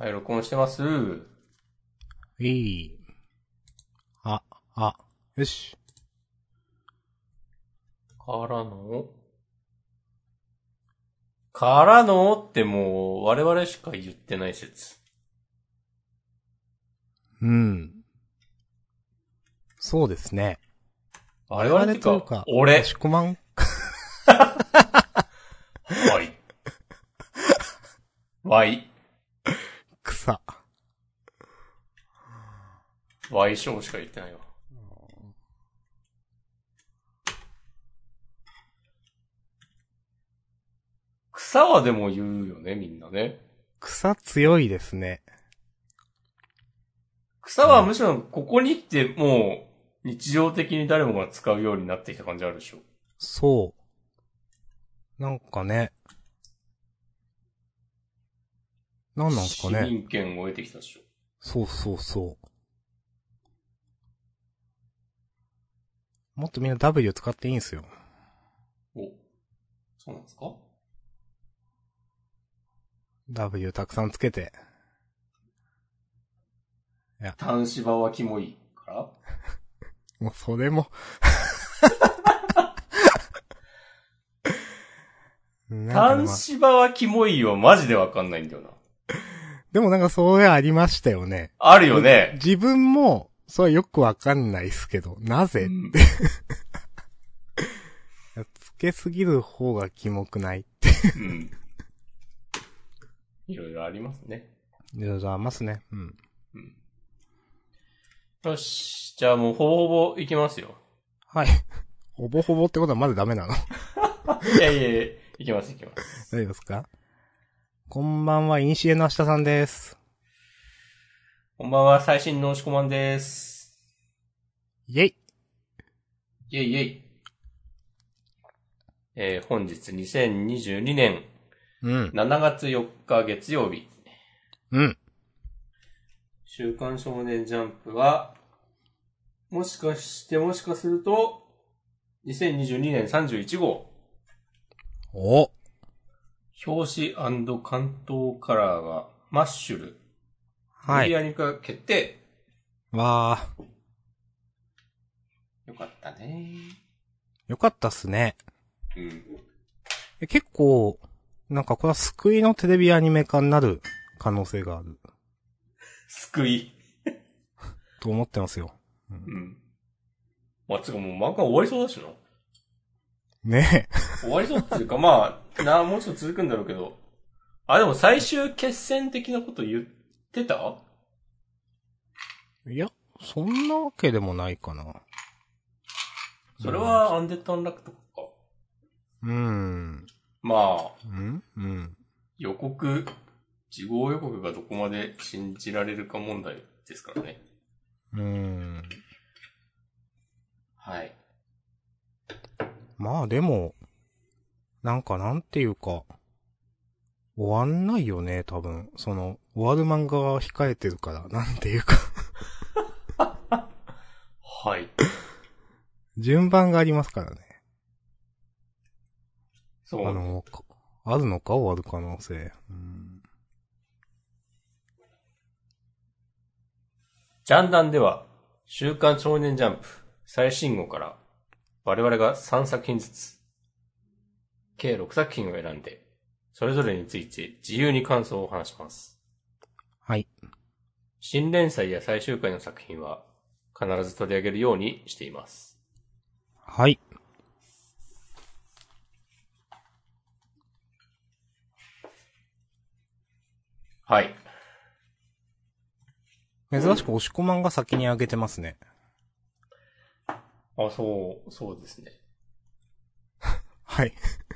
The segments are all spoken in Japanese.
はい、録音してます。いい。あ、あ、よし。からの？からのってもう、我々しか言ってない説。うん。そうですね。我々ってかというか、、俺押。し込まん、はい。わい。草。わいしょうしか言ってないわ。草はでも言うよね、みんなね。草強いですね。草はむしろここに来てもう日常的に誰もが使うようになってきた感じあるでしょ。そう。なんかね。なんなんすか市ね。民権を得てきたでしょ。そうそうそう。もっとみんな W 使っていいんすよ。お、そうなんですか？W たくさんつけて。単芝はキモいから？もうそれも 単芝はキモいはマジでわかんないんだよな。でもなんかそれありましたよね。あるよね。自分も、それはよくわかんないっすけど、なぜ、うん つけすぎる方がキモくないうん。いろいろありますね。いろいろありますね。うん。うん。よし。じゃあもうほぼほぼいきますよ。はい。ほぼほぼってことはまだダメなの？いやいやいや、いきますいきます。大丈夫ですか？こんばんは、イニシエの明日さんです。こんばんは、最新の押し込まんです。イェイイェイイェイ。えー、本日2022年うん。7月4日月曜日。うん。週刊少年ジャンプは、もしかしてもしかすると、2022年31号、お表紙関東カラーがマッシュル。はい。メディアに化決定。わー。よかったね。よかったっすね。うん。え結構、なんかこれは救いのテレビアニメ化になる可能性がある救い。と思ってますよ。うん。まあ、つうかもう漫画終わりそうだしな。ね終わりそうっていうか、まあ、な、もうちょっと続くんだろうけど。あ、でも最終決戦的なこと言ってた？え。いや、そんなわけでもないかな。それはアンデッド・アンラックとかか。うん。まあ、うんうん。予告、事後予告がどこまで信じられるか問題ですからね。うん。はい。まあでも、なんかなんていうか、終わんないよね、多分。その、終わる漫画が控えてるから、なんていうか、はい。順番がありますからね。そう。あの、かあるのか終わる可能性。うん。ジャンダンでは、週刊少年ジャンプ最新号から、我々が3作品ずつ、計6作品を選んで、それぞれについて自由に感想を話します。はい。新連載や最終回の作品は、必ず取り上げるようにしています。はい。はい。珍しく押し込まんが先に上げてますね。あ、そう、そうですね。はい。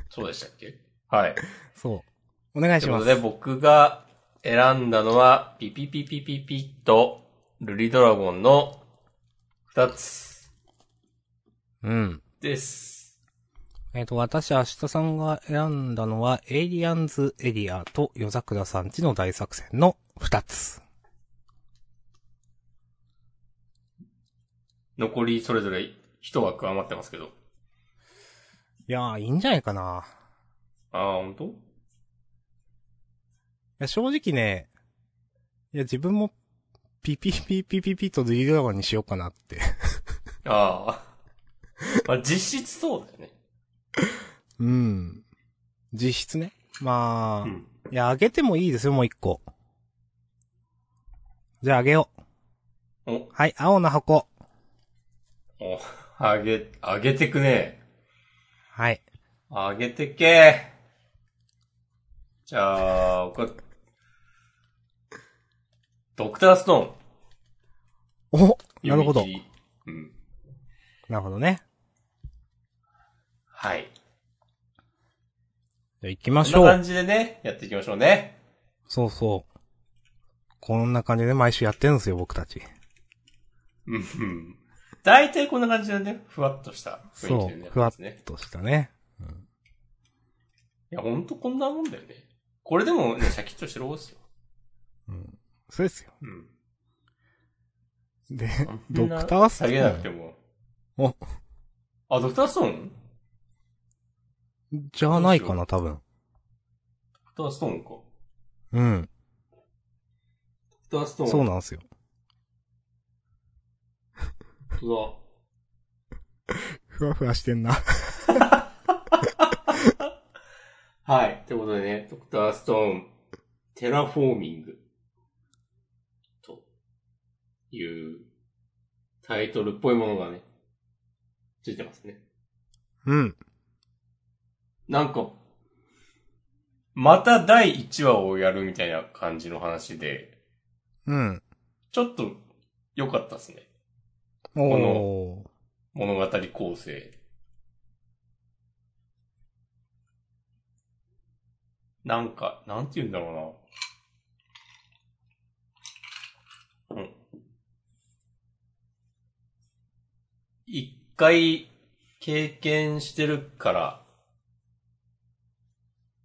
そうでしたっけ？はい。そう。お願いします。ということで、僕が選んだのは、ピピピピピピッと、ルリドラゴンの二つうん。です。えっ、と、私、明日さんが選んだのは、エイリアンズエリアと夜桜さんちの大作戦の二つ。残りそれぞれ一枠余ってますけど。いやー、いいんじゃないかな。ああ、本当？いや、正直ね、いや、自分も、ピピピピピピとリルラワにしようかなって。ああ。まあ、実質そうだよね。うん。実質ね。まあ、うん。いや、あげてもいいですよ、もう一個。じゃああげよう。お、はい、青の箱。お、あげ、あげてくね。はい。あげてけ。じゃあ、僕はドクターストーン。おなるほど。読み切りうん。なるほどね。はい。じゃあ行きましょう。こんな感じでね、やっていきましょうね。そうそう。こんな感じで毎週やってるんですよ、僕たち。うんうん。大体こんな感じでね、ふわっとした雰そ囲気でね。う、ふわっ。としたね。いや、ほんとこんなもんだよね。これでもね、シャキッとしてる方ですよ。うん。そうですよ。うん。で、ドクタースト下げなくてーンも。お、あ、ドクターストーン？じゃないかな、多分。ドクターストーンか。うん。ドクターストーン。そうなんですよ。本ふわふわしてんな。はい。ということでね、ドクターストーン、テラフォーミング。というタイトルっぽいものがね、ついてますね。うん。なんか、また第1話をやるみたいな感じの話で、うん。ちょっと良かったですね。おー。物語構成。なんか、なんて言うんだろうな。うん。一回経験してるから、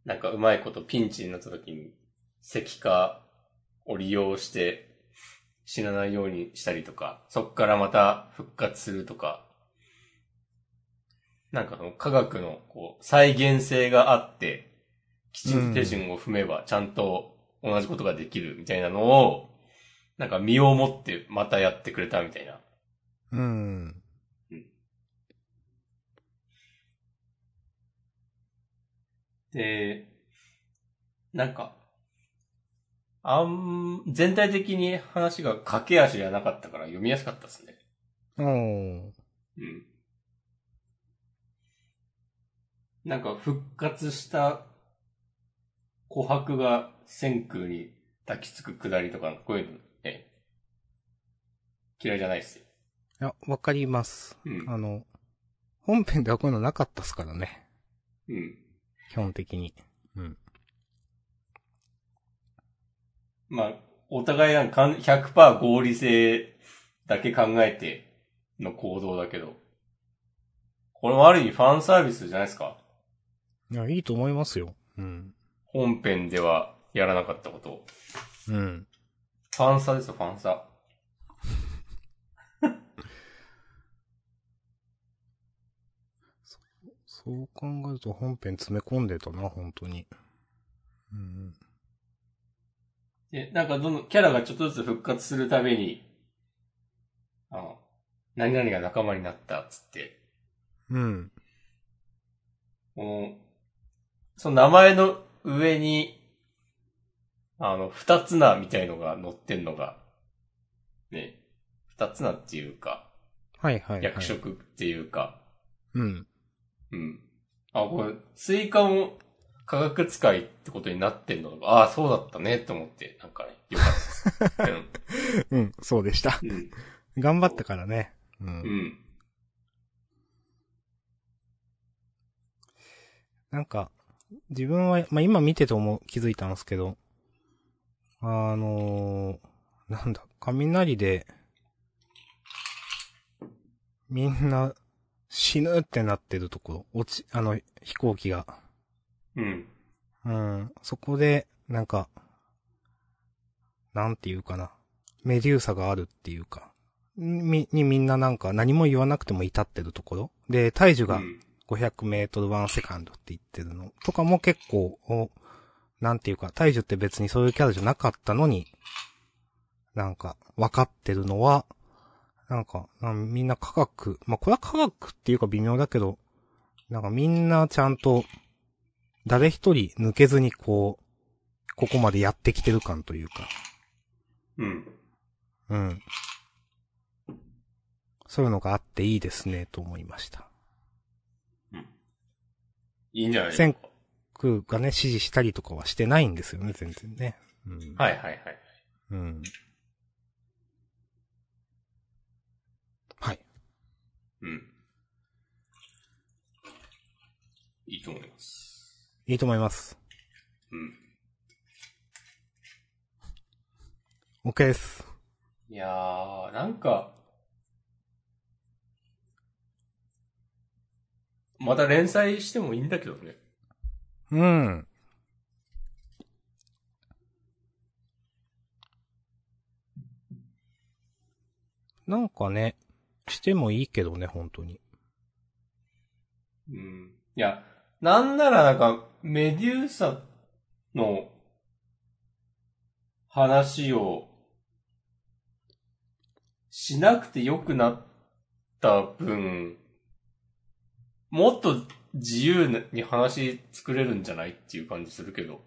なんかうまいことピンチになった時に、石化を利用して死なないようにしたりとか、そっからまた復活するとか、なんかその科学のこう再現性があって、きちんと手順を踏めばちゃんと同じことができるみたいなのを、なんか身をもってまたやってくれたみたいな。うん。で、なんか、あん、全体的に話が駆け足じゃなかったから読みやすかったですね。おー。うん。なんか復活した琥珀が千空に抱きつくくだりとか、こういうのね、嫌いじゃないっすよ。いや、わかります。うん。あの、本編ではこういうのなかったっすからね。うん。基本的に。うん。まあ、お互いなんか100%合理性だけ考えての行動だけど、これもある意味ファンサービスじゃないですかいや、いいと思いますよ。うん。本編ではやらなかったことを。うん。ファンサですよ、ファンサ。そう考えると本編詰め込んでたな、本当に。うん。で、なんかどんどんキャラがちょっとずつ復活するたびに、あの、何々が仲間になったっつって、うん。この、その名前の上に、あの、二つ名みたいのが載ってんのが、ね、二つ名っていうか、はいはい、はい。役。職っていうか、うん。うん。あ、これ、スイカも科学使いってことになってんのか、ああ、そうだったねって思って、なんかね、よかったです。うん、そうでした。うん。うん。頑張ったからね。う。うんん。なんか、自分は、まあ、今見てても気づいたんですけど、あのー、なんだ、雷で、みんな死ぬってなってるところ、落ち、あの、飛行機が。うん。うん、そこで、なんか、なんていうかな。メデューサがあるっていうか、み、にみんななんか何も言わなくても至ってるところ。で、体重がうん500メートルワンセカンドって言ってるのとかも結構、おなんていうか、体重って別にそういうキャラじゃなかったのに、なんか、分かってるのは、なんか、なんみんな科学、まあ、これは科学っていうか微妙だけど、なんかみんなちゃんと、誰一人抜けずにこう、ここまでやってきてる感というか、うん。うん。そういうのがあっていいですね、と思いました。いいんじゃないです先か。僕がね、指示したりとかはしてないんですよね、全然ね。うん。はいはいはい。うん。はい。うん。いいと思います。いいと思います。うん。OK です。いやー、なんか、また連載してもいいんだけどね。うん。なんかね、してもいいけどね、本当に。うん。いや、なんならなんか、メデューサの話をしなくてよくなった分、もっと自由に話作れるんじゃないっていう感じするけど。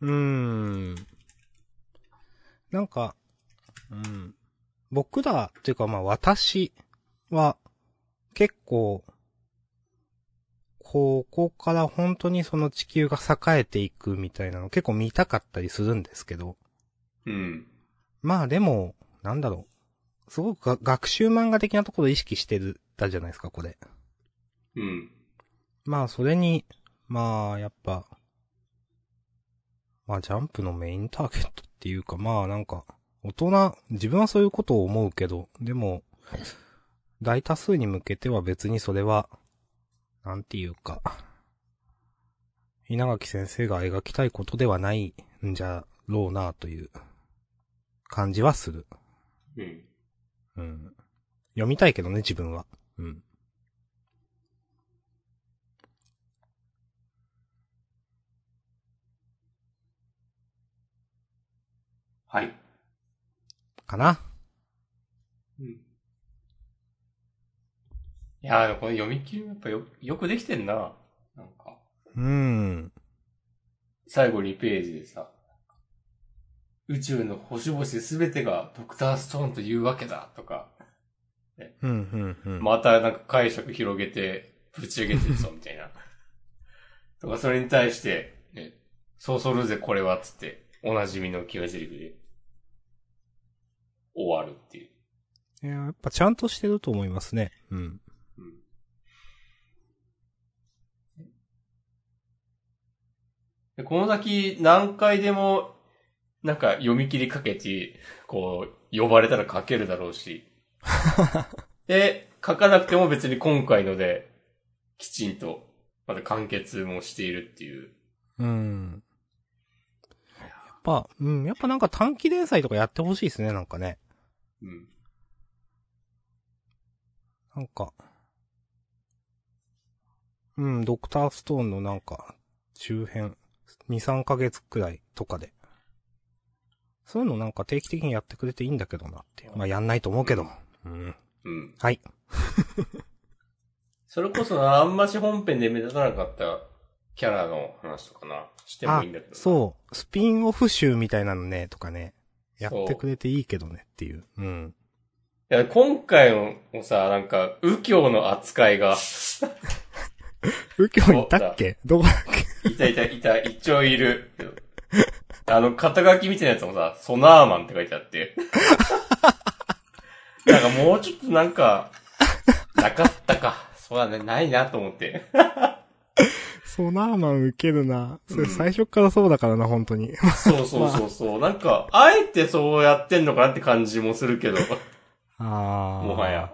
うーん。なんか、うん。僕ら、っていうかまあ私は、結構、ここから本当にその地球が栄えていくみたいなの結構見たかったりするんですけど、うん。まあでも、なんだろう。すごくが学習漫画的なところを意識してる、たじゃないですか、これ。うん。まあそれに、まあやっぱ、まあジャンプのメインターゲットっていうか、まあなんか、大人、自分はそういうことを思うけど、でも、大多数に向けては別にそれは、なんていうか、稲垣先生が描きたいことではないんじゃろうなという感じはする。うん。うん。読みたいけどね、自分は。うん。はい。かなうん。いやー、でもこの読み切りもやっぱよ、よくできてんな。なんか、うーん。最後2ページでさ、宇宙の星々すべてがドクターストーンというわけだとか、うん、うん、うん。またなんか解釈広げて、ぶち上げてるぞみたいな。とか、それに対して、ね、そうそるぜこれはっつって、おなじみの気が台詞で、終わるっていう。いや、やっぱちゃんとしてると思いますね。うん。うんでこの先何回でも、なんか読み切りかけて、こう、呼ばれたら書けるだろうし。で、書かなくても別に今回ので、きちんと、また完結もしているっていう。うん。やっぱ、うん、やっぱなんか短期連載とかやってほしいですね、なんかね。うん。なんか。うん、ドクターストーンのなんか、周辺、2、3ヶ月くらいとかで。そういうのなんか定期的にやってくれていいんだけどなっていう。まあやんないと思うけど。うん。うん。はい。それこそな、あんまし本編で目立たなかったキャラの話とかな、してもいいんだけどな。そう。スピンオフ集みたいなのね、とかね。やってくれていいけどねっていう。うん。いや、今回もさ、なんか、右京の扱いが、右京にいたっけ？どこだっけ？いたいたいた、一応いる。あの、肩書きみたいなやつもさ、ソナーマンって書いてあって。なんかもうちょっとなんか、なかったか。そうだね、ないなと思って。ソナーマン受けるな。それうん最初からそうだからな、本当に。そうそうそうそう。なんか、あえてそうやってんのかなって感じもするけど、あー。もはや。。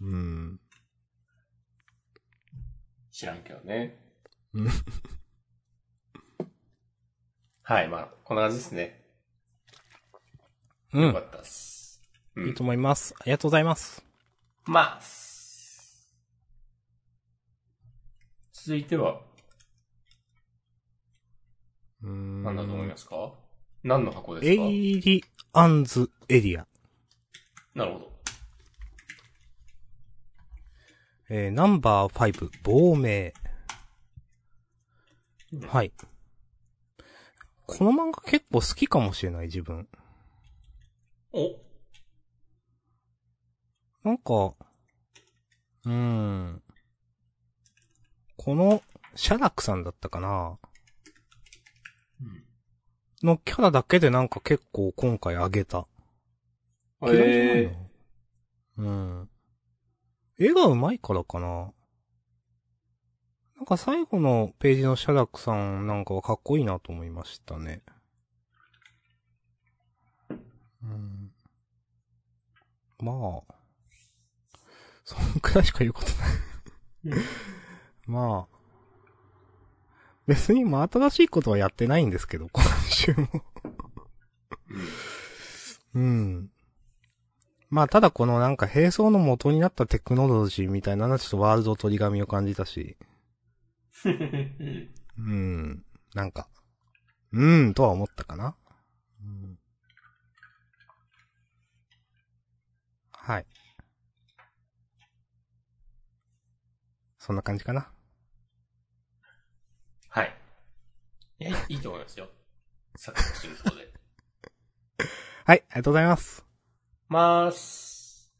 うん。知らんけどね。うんはい、まあ、こんな感じですね。うんよか。ったです。うんいいと思います。ありがとうございます。まあ、続いては、うーん。何だと思いますか？何の箱ですエかイリアンズエリア。なるほど。えー、ナンバー5、亡命。はい。この漫画結構好きかもしれない、自分。おなんか、うーん。この、シャラクさんだったかなのキャラだけでなんか結構今回上げた。嫌いじゃないえなうん。絵が上手いからかな。なんか最後のページのシャラクさんなんかはかっこいいなと思いましたね。うん。まあ。そんくらいしか言うことない。まあ。別に真新しいことはやってないんですけど、今週も。うん。まあ、ただこのなんか並走の元になったテクノロジーみたいなのはちょっとワールド取り紙を感じたし、ー。うん。なんか、うーんとは思ったかな。うん、はい。そんな感じかな。はい。いや、いいと思いますよ。作品進行で。はい、ありがとうございます。まーす。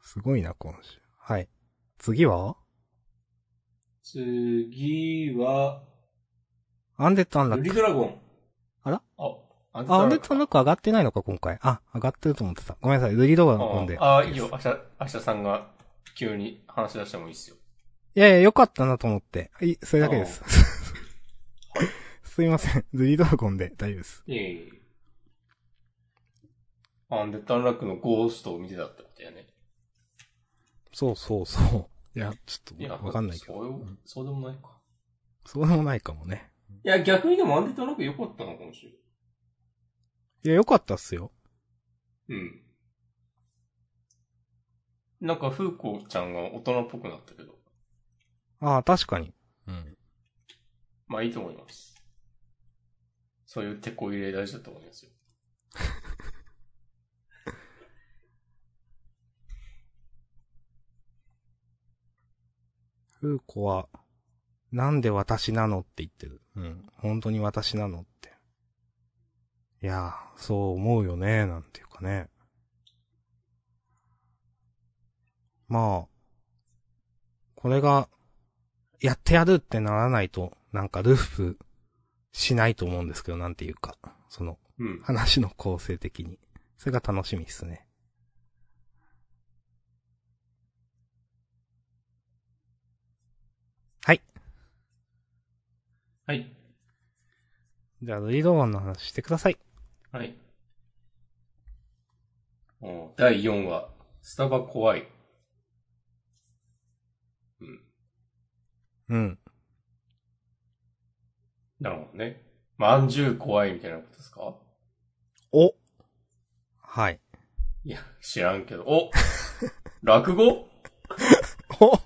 す ごいな、今週。はい。次は？次は、アンデッドアンラック。ルリドラゴン。あら？あ、アンデッドアンラック上がってないのか、今回。あ、上がってると思ってた。ごめんなさい、ルリドラゴンで。ああ、いいよ。明日、明日さんが急に話し出してもいいっすよ。いやいや、よかったなと思って。はい、それだけです。すいません。ルリドラゴンで大丈夫です。いえいえ。アンデッドアンラックのゴーストを見てたってことやね。そうそうそう。いや、ちょっいや、とわかんないけど。そうよ、そうでもないか。そうでもないかもね。いや、逆にでもアンデッドアンラック良かったのかもしれいや、よかったっすよ。ん。うん。なんか、風子ちゃんが大人っぽくなったけど。ああ、確かに。うん。まあいいと思います。そういう手こ入れ大事だと思いますよ。フーコは、なんで私なのって言ってる。うん。本当に私なのって。いやー、そう思うよね、なんていうかね。まあ、これが、やってやるってならないと、なんかルフしないと思うんですけど、なんていうか、その、うん。話の構成的に。それが楽しみですね。はい。じゃあ、ルイドワンの話してください。はい。お第4話、スタバ怖い。うん。うん。なるほどね。まんじゅう怖いみたいなことですか？おはい。いや、知らんけど。お 落語？お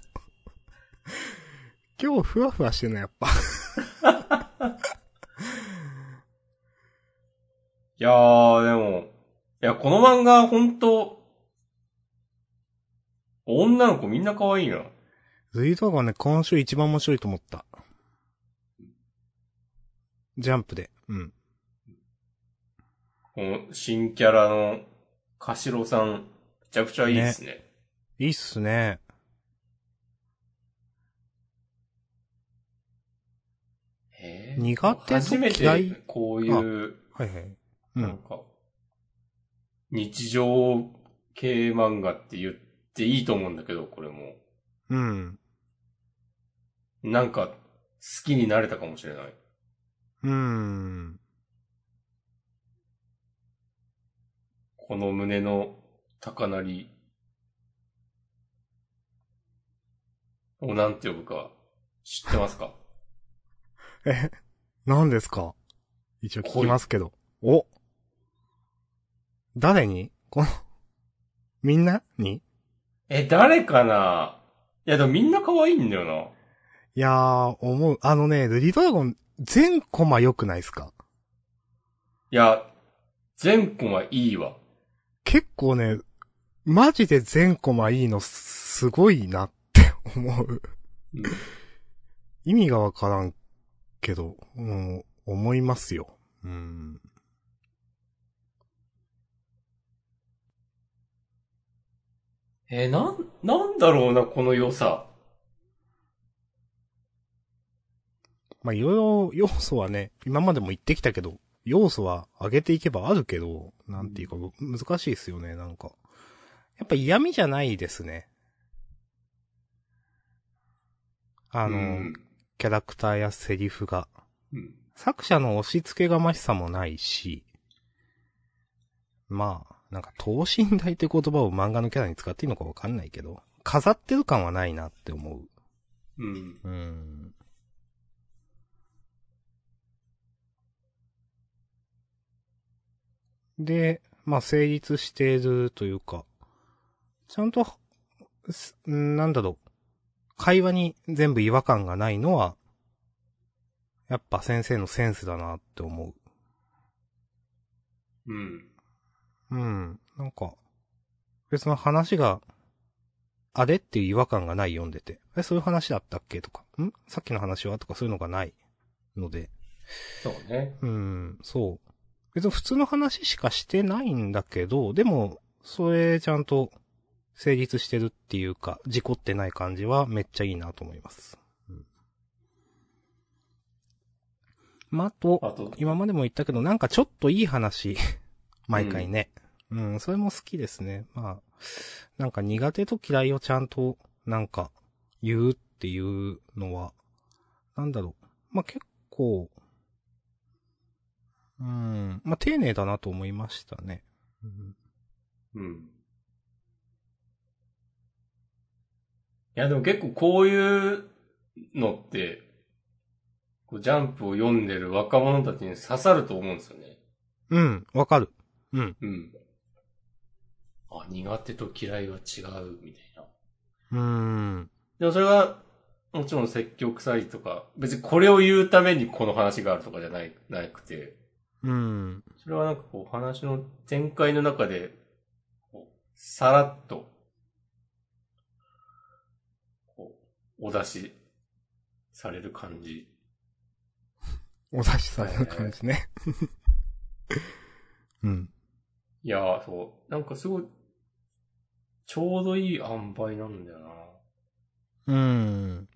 今日ふわふわしてんの、やっぱ。いやー、でも、いや、この漫画、ほんと、女の子みんな可愛いな。ルイドワンね、今週一番面白いと思った。ジャンプで。うん。この新キャラの、かしろさん、めちゃくちゃいいですね。いいっすね。へー苦手と初めて、こういう、はいはい。うん。なんか、日常系漫画って言っていいと思うんだけど、これも。うん。なんか、好きになれたかもしれない。うーん。この胸の高鳴りをなんて呼ぶか知ってますか？え、何ですか？一応聞きますけど。お誰に？この、みんなに？え、誰かな？いや、でもみんな可愛いんだよな。いやー、思う。あのね、ルリドラゴン、全コマ良くないですか？いや、全コマいいわ。結構ね、マジで全コマいいのすごいなって思う。うん意味がわからんけど、もう、思いますよ。うん。えーなん、なんだろうな、この良さ。まあ、いろいろ要素はね、今までも言ってきたけど、要素は上げていけばあるけど、なんていうか、難しいですよね、なんか。やっぱ嫌味じゃないですね。あの、うんキャラクターやセリフが。うん作者の押し付けがましさもないし、まあ、なんか等身大って言葉を漫画のキャラに使っていいのかわかんないけど、飾ってる感はないなって思う。うん。うん。で、まあ成立しているというか、ちゃんと、すなんだろう、会話に全部違和感がないのは、やっぱ先生のセンスだなって思うん。う。うん。なんか、別の話が、あれっていう違和感がない読んでて。え、そういう話だったっけとか、ん？さっきの話はとかそういうのがないので。そうね。うん、そう。別に普通の話しかしてないんだけど、でも、それちゃんと成立してるっていうか、事故ってない感じはめっちゃいいなと思います。うん、まあ、あと、あと、今までも言ったけど、なんかちょっといい話、毎回ね。うん、それも好きですね。まあ、なんか苦手と嫌いをちゃんと、なんか、言うっていうのは、なんだろう。まあ結構、うん、まあ丁寧だなと思いましたね。うん、うん。や、でも結構こういうのって、こうジャンプを読んでる若者たちに刺さると思うんですよね。うん、わかる。うん、うん。あ、苦手と嫌いは違う、みたいな。うん、でもそれは、もちろん説教臭いとか、別にこれを言うためにこの話があるとかじゃない、なくて、うん、それはなんかこう話の展開の中で、さらっと、お出しされる感じ。お出しされる感じね。うん。いやー、そう。なんかすごい、ちょうどいい塩梅なんだよな。うん。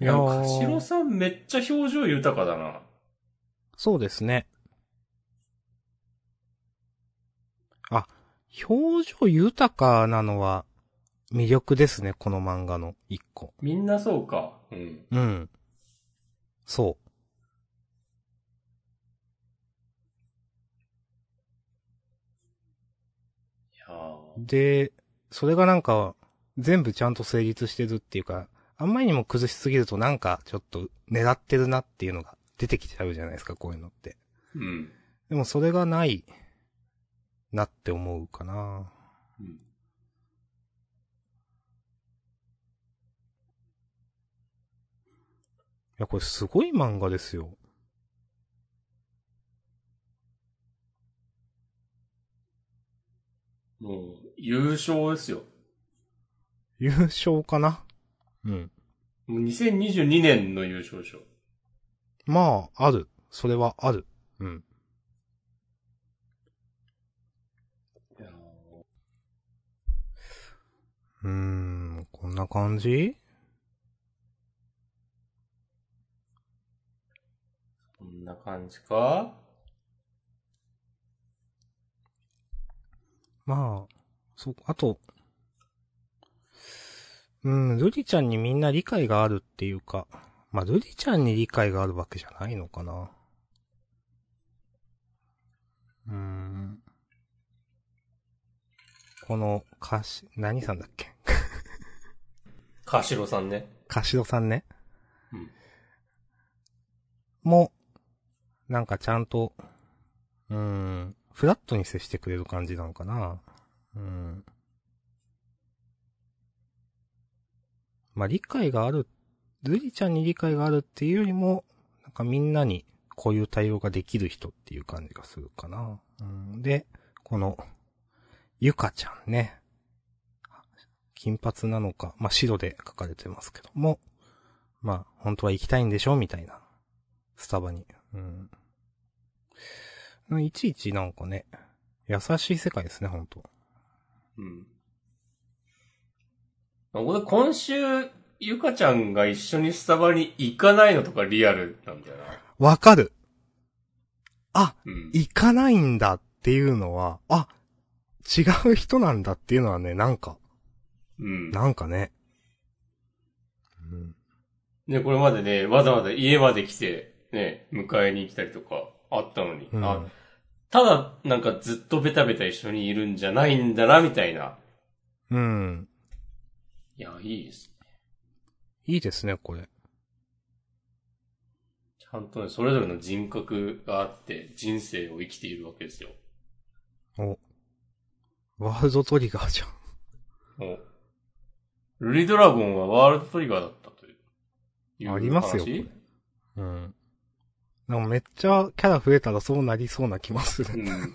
いいや、かしろさんめっちゃ表情豊かだな。そうですね。表情豊かなのは魅力ですね、この漫画の一個。みんなそうか。うん。うん。そいや。で、それがなんか、全部ちゃんと成立してるっていうか、あんまりにも崩しすぎるとなんかちょっと狙ってるなっていうのが出てきちゃうじゃないですか、こういうのって。うん。でもそれがない、なって思うかな。うん。いや、これすごい漫画ですよ。もう、優勝ですよ。優勝かな？うん。もう2022年の優勝でしょ。まあ、ある。それはある。うん。いやうーん、こんな感じ？こんな感じか？まあ、そう、あと、うん、ルリちゃんにみんな理解があるっていうか、まあ、ルリちゃんに理解があるわけじゃないのかな。うーん。この歌詞、何さんだっけ？かしろさんね。かしろさんね。うん。も、なんかちゃんと、うーん、フラットに接してくれる感じなのかな。うん。まあ、理解がある。ルリちゃんに理解があるっていうよりも、なんかみんなにこういう対応ができる人っていう感じがするかな。うん、で、この、ゆかちゃんね。金髪なのか、まあ、白で書かれてますけども、まあ、本当は行きたいんでしょみたいな。スタバに。うん。いちいちなんかね、優しい世界ですね、本当うん。俺、今週、ゆかちゃんが一緒にスタバに行かないのとかリアルなんだよな。わかるあ、うん。行かないんだっていうのは、あ、違う人なんだっていうのはね、なんか、うん。なんかね。うん。で、これまでね、わざわざ家まで来て、ね、迎えに来たりとかあったのに、うんあ、ただ、なんかずっとベタベタ一緒にいるんじゃないんだな、みたいな。うん。いや、いいです。いいですね、これ。ちゃんとね、それぞれの人格があって、人生を生きているわけですよ。お。ワールドトリガーじゃん。もう、ルリドラゴンはワールドトリガーだったという。ありますようん。なんかめっちゃキャラ増えたらそうなりそうな気もする。うん。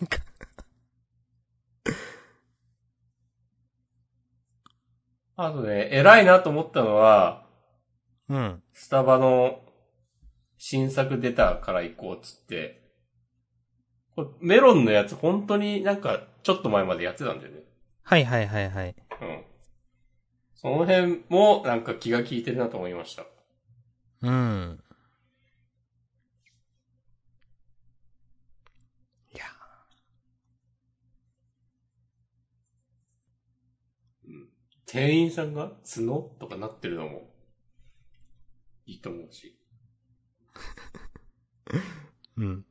あとね、偉いなと思ったのは、うん。スタバの新作出たから行こうっつって、これメロンのやつ本当になんかちょっと前までやってたんだよね。はいはいはいはい。うん。その辺もなんか気が利いてるなと思いました。うん。いや。うん。店員さんが角？とかなってるのもいいと思うし。うん。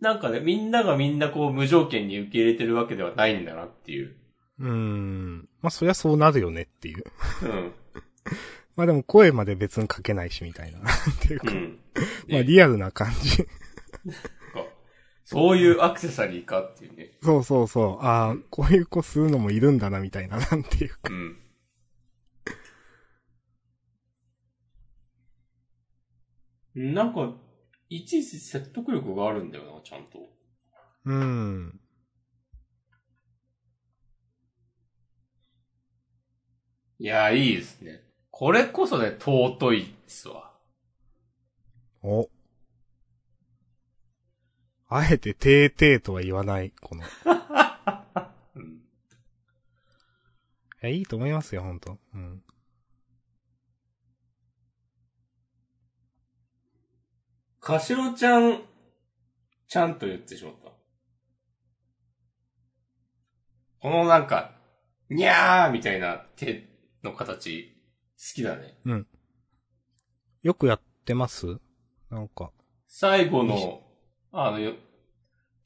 なんかね、みんながみんなこう無条件に受け入れてるわけではないんだなっていう。うん。まあ、そりゃそうなるよねっていう。うん。まあでも声まで別に書けないしみたいな。っていうか、うん。まあねリアルな感じ。かそういうアクセサリーかっていうね。そうそうそう。ああ、こういう子吸うのもいるんだなみたいな、なんていうか。うん。なんか、いちいち説得力があるんだよな、ちゃんと。うん。いや、いいですね。これこそね、尊いっすわ。お。あえて、てーてーとは言わない、この。い うん。や、いいと思いますよ、ほんと。うん。かしろちゃん、ちゃんと言ってしまった。このなんか、にゃーみたいな手の形、好きだね。よくやってます？なんか。最後の、あの、よ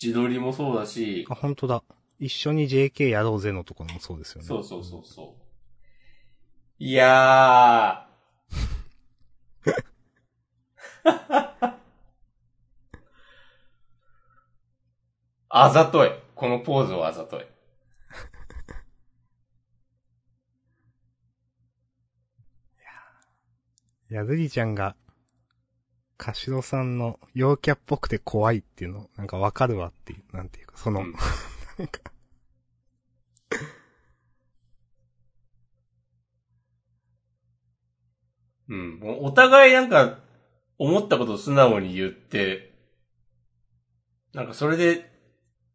自撮りもそうだしあ、、ほんとだ。一緒に JK やろうぜのところもそうですよね。そうそうそうそう。いやー。あざとい。このポーズはあざとい。いや、ルリちゃんが、カシロさんの陽キャっぽくて怖いっていうの、なんかわかるわっていう、なんていうか、その、うんなんか、うん。お互いなんか、思ったことを素直に言って、なんかそれで、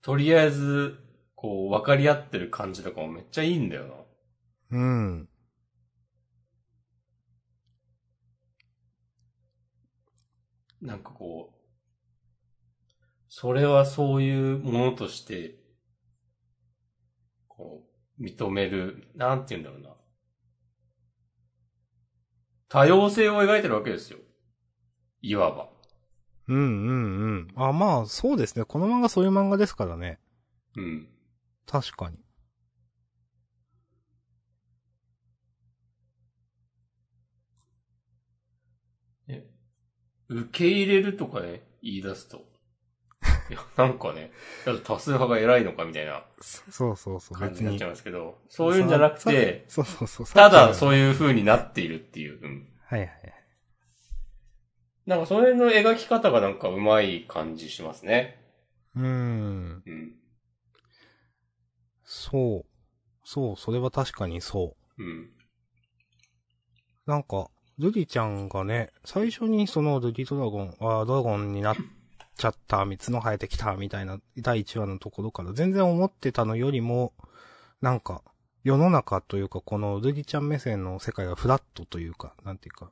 とりあえず、こう、分かり合ってる感じとかもめっちゃいいんだよな。うん。なんかこう、それはそういうものとして、こう、認める、なんて言うんだろうな。多様性を描いてるわけですよ。いわば。うんうんうん。あ、まあ、そうですね。この漫画そういう漫画ですからね。うん。確かに。受け入れるとかね、言い出すと。いや、なんかね、多数派が偉いのかみたいなそうそうそう、感じになっちゃい。ますけど、そういうんじゃなくて、そうそうそう。ただう。そういう風になっているっていう。うん。はいはい。なんかその辺の描き方がなんか上手い感じしますね。うーん。うん。そう。そう、それは確かにそう。うん。なんか、ルリちゃんがね、最初にそのルリドラゴン、あードラゴンになっちゃった、三つの生えてきた、みたいな第一話のところから全然思ってたのよりも、なんか、世の中というかこのルリちゃん目線の世界がフラットというか、なんていうか、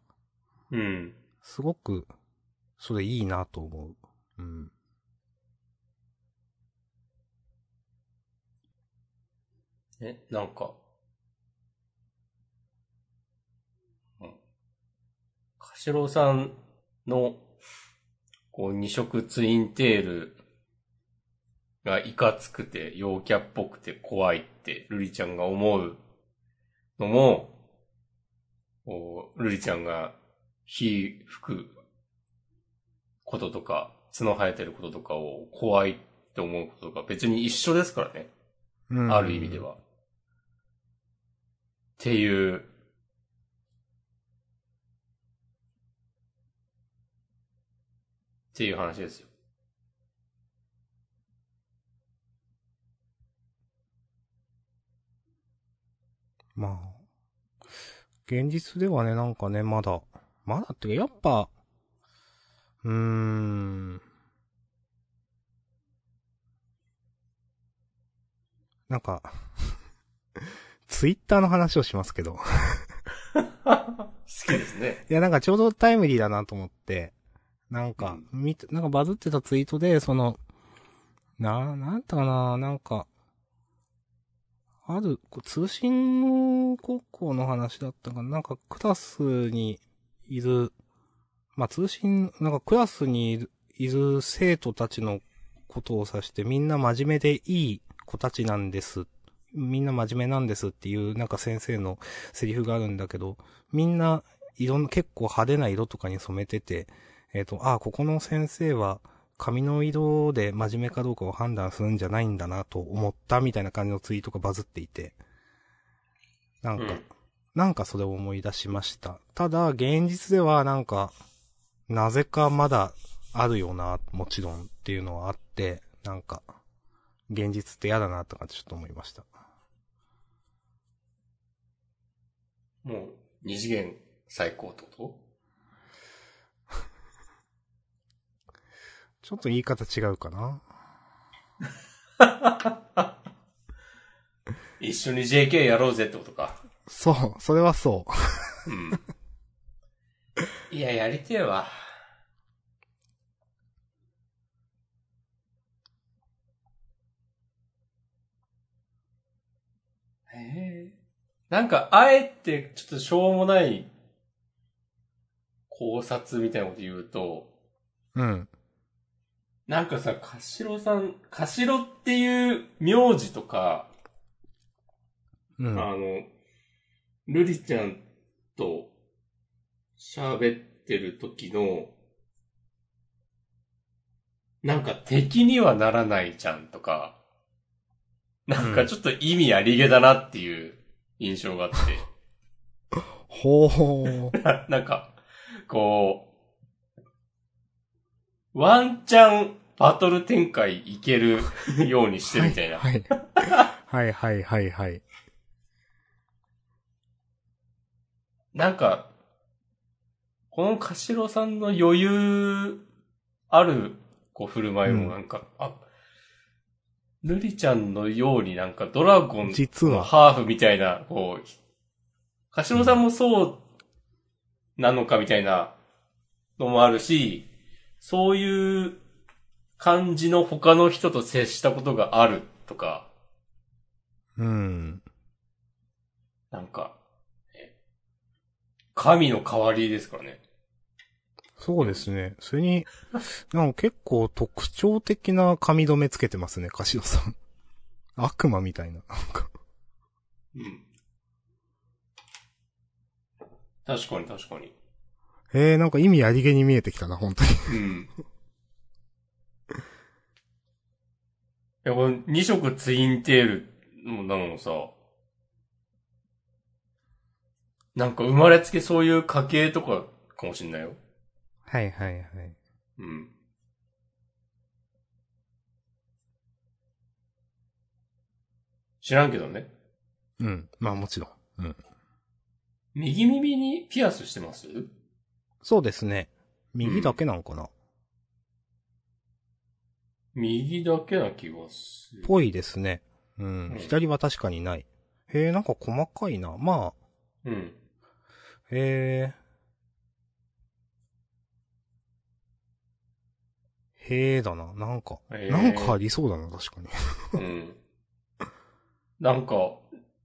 うん。すごく、それいいなと思う。うん。え、なんか。うん。かしろさんの、こう、二色ツインテールがいかつくて、陽キャっぽくて怖いって、ルリちゃんが思うのも、こうルリちゃんが火吹くこととか、角生えてることとかを怖いって思うこととか別に一緒ですからね。うんある意味で。は。っていう。っていう話ですよ。まあ、現実ではね、なんかね、まだ、まだっていうか、やっぱ、うーん、なんか、ツイッターの話をしますけど。好きですね。いや、なんかちょうどタイムリーだなと思って、なんか、みて、なんかバズってたツイートで、その、な、なんだかな、なんか、ある、こう通信高校の話だったかな、なんかクラスにいる、まあ通信、なんかクラスにいるいる生徒たちのことを指してみんな真面目でいい子たちなんです。みんな真面目なんですっていうなんか先生のセリフがあるんだけど、みんな色の結構派手な色とかに染めてて、えっ、と、ああ、ここの先生は髪の色で真面目かどうかを判断するんじゃないんだなと思ったみたいな感じのツイートがバズっていて、なんか、うん。なんかそれを思い出しました。ただ、現実ではなんか、なぜかまだあるよな、もちろんっていうのはあって、なんか、現実って嫌だなとかちょっと思いました。もう、二次元最高ってこちょっと言い方違うかな。と 一緒に JK やろうぜってことか。そう、それはそう。うん。いや、やりてえわ。へえ。なんか、あえて、ちょっとしょうもない考察みたいなこと言うと、うん。なんかさ、かしろさん、かしろっていう名字とか、うん。あの、ルリちゃんと喋ってる時の、なんか敵にはならないじゃんとか、なんかちょっと意味ありげだなっていう印象があって、ほー。なんか、こう、ワンチャンバトル展開いけるようにしてるみたいな。はい。はいはいはいはい。なんか、このかしろさんの余裕ある、こう、振る舞いもなんか、あ、ルリちゃんのようになんかドラゴンの実は。ハーフみたいな、こう、かしろさんもそうなのかみたいなのもあるし、そういう感じの他の人と接したことがあるとか、うん。なんか、え神の代わりですからね。そうですね。それに、なんか結構特徴的な髪留めつけてますね、カシオさん。悪魔みたいな。なんかうん。確かに確かに。えー、なんか意味ありげに見えてきたな、本当に。うん。や、これ2色ツインテールのなのさ、なんか生まれつきそういう家系とかかもしんないよ。はいはいはい。うん。知らんけどね。うん。まあもちろん。うん。右耳にピアスしてます？そうですね。右だけなんかな、右だけな気がする。ぽいですね。うんうん。左は確かにない。へえ、なんか細かいな。まうん。あ、へえ。へえだな。なんか、なんかありそうだな、確かに。うん。なんか、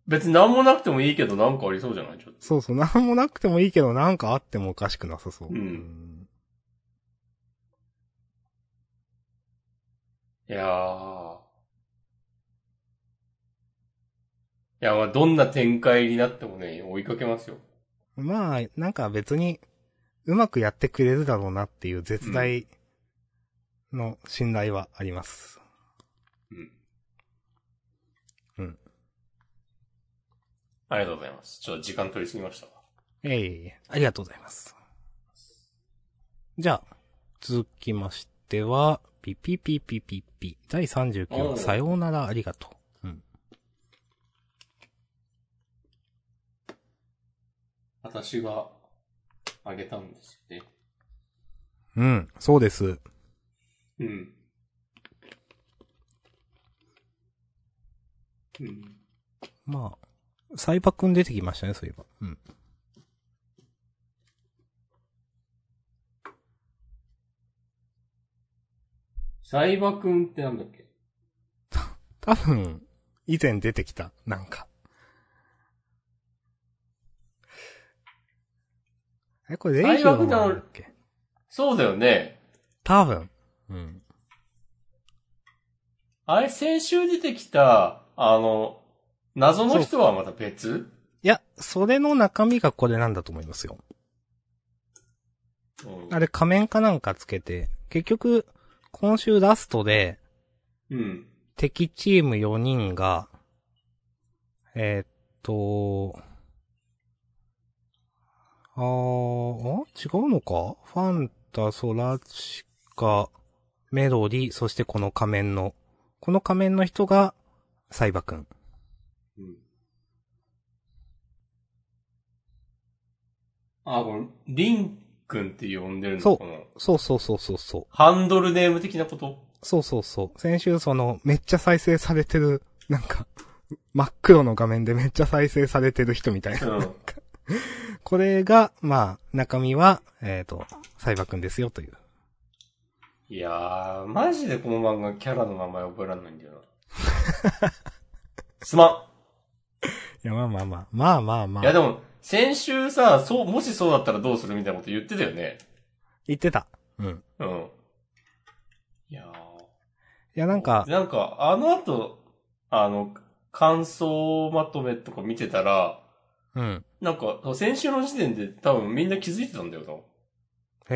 別に何もなくてもいいけどなんかありそうじゃない？ちょっと。そうそう、なんもなくてもいいけど、なんかあってもおかしくなさそう。うんいやー。いや、まあ、どんな展開になってもね、追いかけますよ。まあ、なんか別に、うまくやってくれるだろうなっていう絶大の信頼はあります。うん。うん。ありがとうございます。ちょっと時間取りすぎましたわ。ええありがとうございます。じゃあ、続きましては、ピピピピピピ、第39おう話、さようならありがとう。うん。私があげたんですよね。うん、そうです。うん。うん。まあ、サイバくん出てきましたね、そういえば。うん。サイバくんってなんだっけ？多分、以前出てきた、なんか。え、これレイジの名前だっけ？そうだよね。多分。うん。あれ、先週出てきた、あの、謎の人はまた別？いや、それの中身がこれなんだと思いますよ。うんあれ仮面かなんかつけて、結局、今週ラストで、うん。敵チーム4人が、えーっと、あー、あ？違うのか？ファンタ、ソラチカ、メロディ、そしてこの仮面の、この仮面の人が、サイバくん。うん。あ、これ、リンくんって呼んでるのかなそうそうそうそうそう。ハンドルネーム的なこと？そうそうそう。先週その、めっちゃ再生されてる、なんか、真っ黒の画面でめっちゃ再生されてる人みたいな。うん。これが、まあ、中身は、えっ、と、サイバくんですよという。いやー、マジでこの漫画キャラの名前覚えらんないんだよな。すまいや、まあまあまあ。まあまあまん。いやあ。でも、先週さ、そう、もしそうだったらどうするみたいなこと言ってたよね。言ってた。うん。うん。いやいや、なんかー。、なんか、あの後、あの、感想まとめとか見てたら、うん。なんか、先週の時点で多分みんな気づいてたんだよな。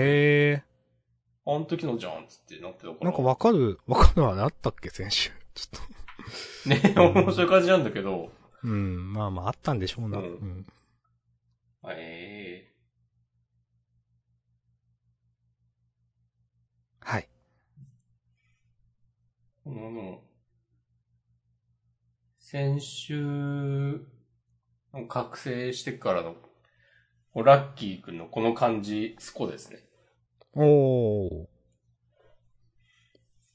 へえ。あの時のじゃんっつってなってたから。なんかわかる、わかるあれあったっけ先週。ちょっね、面白い感じなんだけど。と。うん。まあまあ、あったんでしょうな。ううんん。ええはい。この、も先週、覚醒してからの、ラッキーくんのこの感じ、スコですね。おー。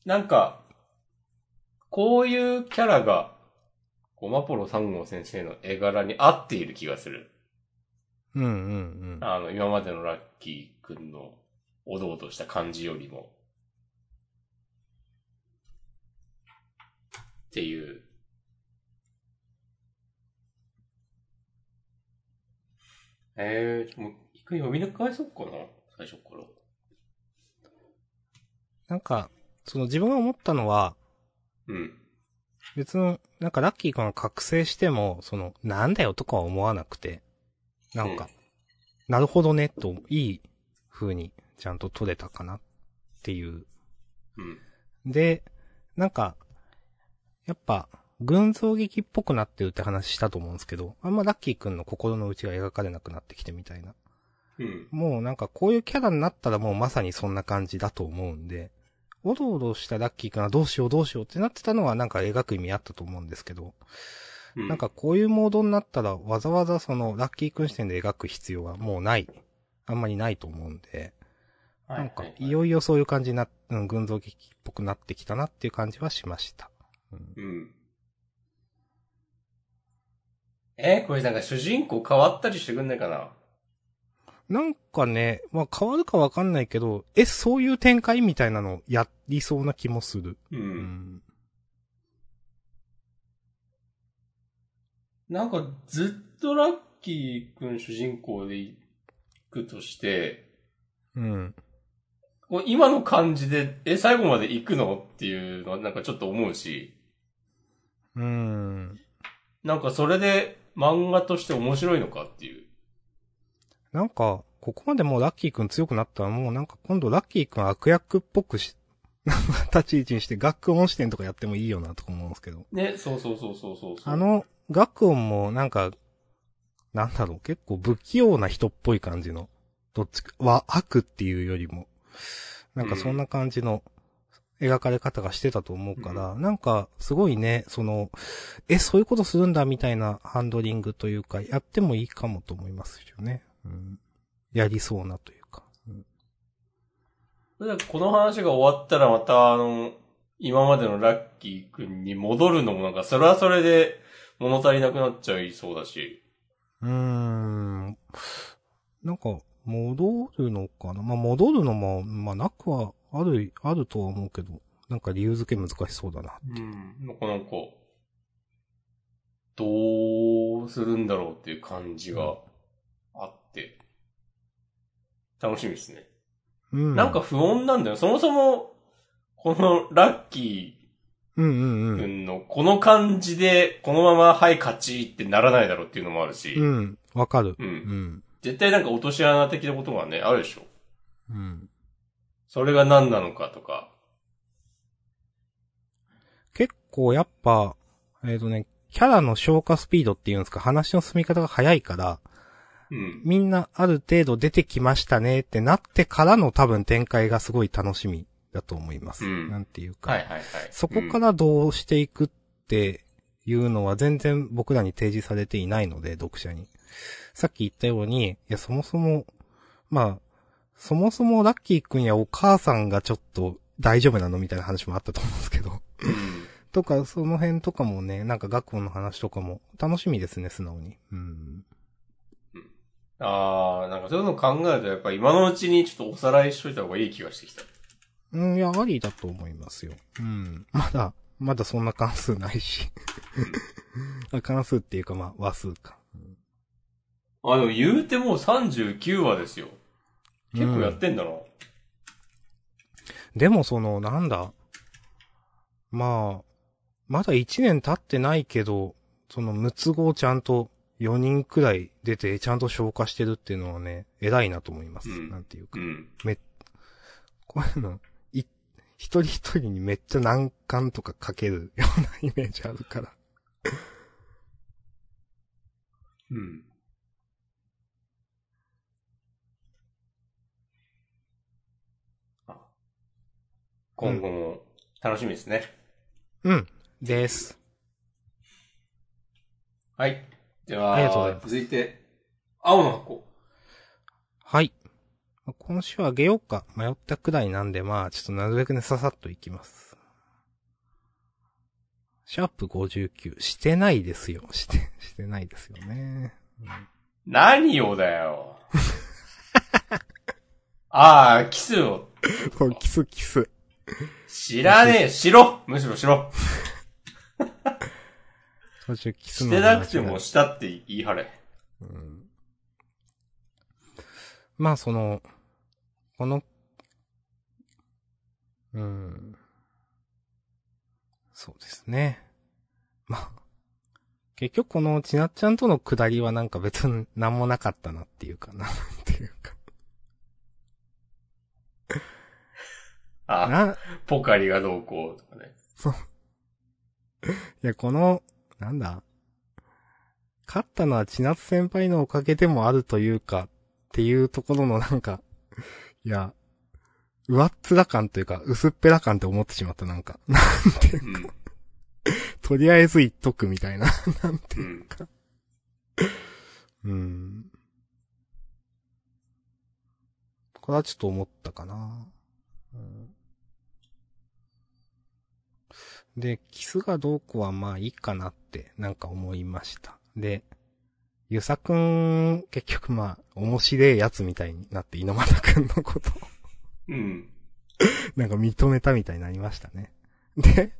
なんか、こういうキャラが、ゴマポロ3号先生の絵柄に合っている気がする。うんうんうん。あの、今までのラッキーくんの、おどおどした感じよりも。っていう。えー、もう一回読み返そうかな？最初から。なんか、その自分が思ったのは、うん。別の、なんかラッキー君が覚醒しても、その、なんだよとかは思わなくて、なんか、なるほどね、と、いい風にちゃんと取れたかなっていう。うん。で、なんか、やっぱ、群像劇っぽくなってるって話したと思うんですけど、あんまラッキーくんの心の内が描かれなくなってきてみたいな。うん。もうなんかこういうキャラになったらもうまさにそんな感じだと思うんで、おどおどしたラッキーくんはどうしようどうしようってなってたのはなんか描く意味あったと思うんですけど、うん、なんかこういうモードになったらわざわざそのラッキーくん視点で描く必要はもうない。あんまりないと思うんで、はい、なんかはいいよいよそういう感じにな、うん、群像劇っぽくなってきたなっていう感じはしました。うんうん。えこれなんか主人公変わったりしてくんないかな？なんかね、まあ変わるかわかんないけど、え、そういう展開みたいなのやりそうな気もする。う。うんなんかずっとラッキーくん主人公で行くとして、うん。こう今の感じで、え、最後まで行くの？っていうのはなんかちょっと思うし、うん。なんかそれで漫画として面白いのかっていう。なんか、ここまでもうラッキーくん強くなったらもうなんか今度ラッキーくん悪役っぽくし、なんか 立ち位置にして学音視点とかやってもいいよなとか思うんですけど。ね、そうそうそうそうそうそう。あ、の、学音もなんか、なんだろう、結構不器用な人っぽい感じの、どっちか、は悪っていうよりも、なんかそんな感じの描かれ方がしてたと思うから、なんかすごいね、その、え、そういうことするんだみたいなハンドリングというか、やってもいいかもと思いますよね。うん、やりそうなというそれでこの話が終わったらまたあの、今までのラッキーくんに戻るのもなんかそれはそれで物足りなくなっちゃいそうだし。うーん。なんか、戻るのかな？まあ、戻るのも、まあ、なくは、ある、あるとは思うけど、なんか理由付け難しそうだな。うん。なんかなんか、どうするんだろうっていう感じがあって、楽しみですね。うん。なんか、不穏なんだよ。そもそも、このラッキ。ーくんのこの感じで、このままはい勝ちってならないだろうっていうのもあるし、うん。わかる。う。うんん。絶対なんか落とし穴的なことがね、あるでしょ。うん。それが何なのかとか。結構やっぱ、えっ、とね、キャラの消化スピードっていうんですか、話の進み方が早いから、うん。みんなある程度出てきましたねってなってからの多分展開がすごい楽しみだと思います。うんなんていうか。はいはいはい。そこからどうしていくっていうのは全然僕らに提示されていないので、読者に。さっき言ったように、いや、そもそも、まあ、そもそもラッキーくんやお母さんがちょっと大丈夫なのみたいな話もあったと思うんですけど。とか、その辺とかもね、なんか学校の話とかも楽しみですね、素直に。うん。あー、なんかそういうの考えるとやっぱ今のうちにちょっとおさらいしといた方がいい気がしてきた。うん、いや、ありだと思いますよ。うん。まだ、まだそんな関数ないし。関数っていうかまあ、話数か。あ、でも言うてもう39話ですよ。結構やってんだな。でもその、なんだ。まあ、まだ1年経ってないけど、その、六つ子をちゃんと4人くらい出て、ちゃんと消化してるっていうのはね、偉いなと思います。うんなんていうか。うん。こういうの、い、一人一人にめっちゃ難関とかかけるようなイメージあるから。うん。あ今後も楽しみですね。うん。です。はい。では、ありがとうございます続いて、青の箱。はい。まあ今週はあげようか迷ったくらいなんで、まあ、ちょっとなるべくね、ささっといきます。シャープ59。してないですよ。して、してないですよね。何をだよ。ああ、キスを。キスキス。知らねえ。しろむしろしろ。途中キスのしてなくてもしたって言い張れ。うんまあ、その、この、うん。そうですね。まあ、結局このちなっちゃんとの下りはなんか別に何もなかったなっていうかな、っていうか。あ、な、ポカリがどうこうとかね。そう。いや、この、なんだ？勝ったのは千夏先輩のおかげでもあるというか、っていうところのなんか、いや、上っ面感というか、薄っぺら感って思ってしまった、なんか。なんていうか、とりあえず言っとくみたいな、なんて。いうか。うん。これはちょっと思ったかな。うんで、キスがどうこうはまあいいかなってなんか思いました。で、ゆさくん、結局まあ、面白いやつみたいになって、猪俣くんのことをうん。なんか認めたみたいになりましたね。で、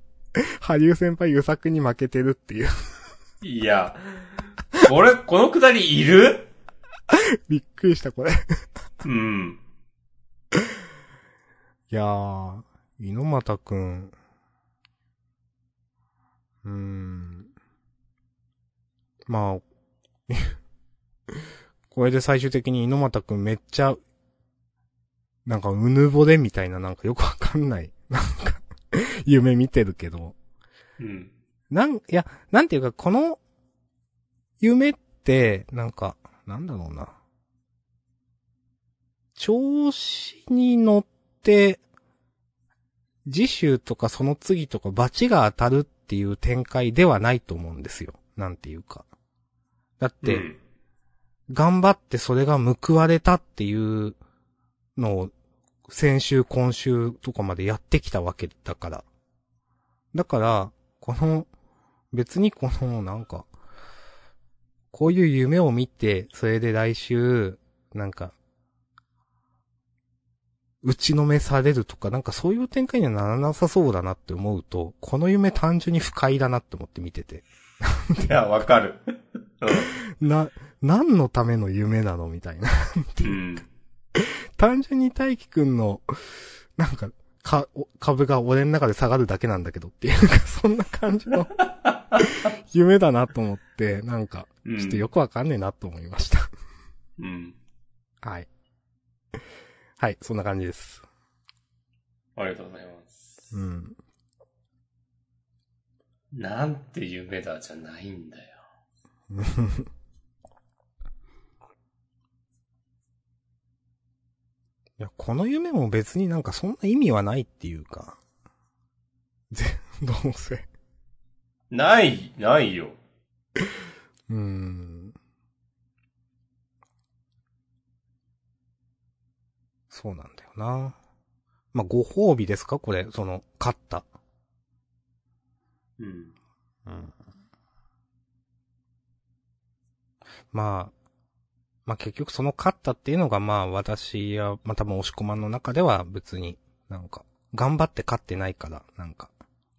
羽生先輩ゆさくんに負けてるっていう。いや、俺、このくだりいる？びっくりした、これ。いうん。やー、猪俣くん。うん。まあ、これで最終的に猪俣くんめっちゃ、なんかうぬぼれみたいななんかよくわかんない、なんか、夢見てるけど。うん。なん、いや、なんていうか、この、夢って、なんか、なんだろうな。調子に乗って、次週とかその次とかバチが当たるっていう展開ではないと思うんですよ。なんていうか。だって、うん頑張ってそれが報われたっていうのを先週今週とかまでやってきたわけだから。だから、この、別にこのなんか、こういう夢を見て、それで来週、なんか、打ちのめされるとか、なんかそういう展開にはならなさそうだなって思うと、この夢単純に不快だなって思って見てて。いや、わかる。な、何のための夢なのみたいな。うん。単純に大輝くんの、なんか、か、お株が俺の中で下がるだけなんだけどっていうか、そんな感じの 夢だなと思って、なんか、うん。ちょっとよくわかんねえなと思いました。うん。はい。はい、そんな感じです。ありがとうございます。うん。なんて夢だじゃないんだよ。いや、この夢も別になんかそんな意味はないっていうか。ぜ、どうせ。ない、ないよ。うーん。そうなんだよな。まあ、ご褒美ですか？これ、その、勝った。うん。うん。まあ、まあ結局その勝ったっていうのがまあ私や、まあ多分押し込まんの中では別になんか、頑張って勝ってないから、なんか、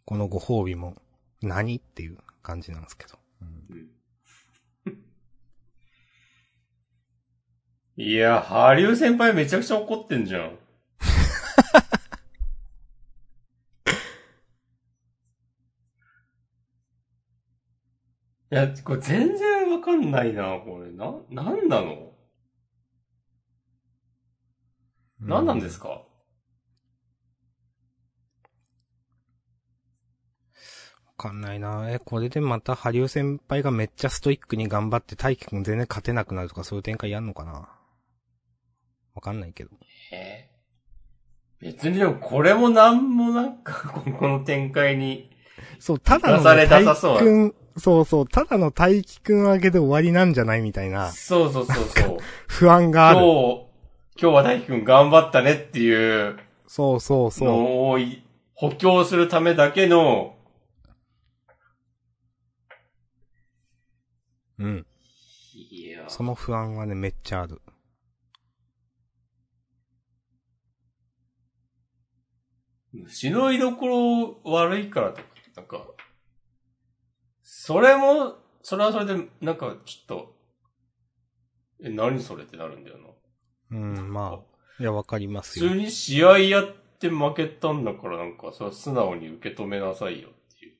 このご褒美も何？っていう感じなんですけど。うんうん。いや、ハリュー先輩めちゃくちゃ怒ってんじゃん。いや、これ全然わかんないな、これ。な、なんなの？何なんですか？わかんないな。え、これでまた、ハリウ先輩がめっちゃストイックに頑張って、大輝くん全然勝てなくなるとかそういう展開やんのかな？わかんないけど。え別にでもこれもなんもなんか、ここの展開に。そう、ただの、ね、大輝くん、そうそう、ただの大輝くん上げで終わりなんじゃないみたいなそうそうそうそう。不安があ今る。日、今日は大輝くん頑張ったねっていうそうそうそう。の補強するためだけの、うん。その不安はね、めっちゃある。虫の居所悪いからとか、なんか、それも、それはそれで、なんか、ちょっと、え、何それってなるんだよな。うん、まあ、いや、わかりますよ。普通に試合やって負けたんだからなんか、それは素直に受け止めなさいよっていう。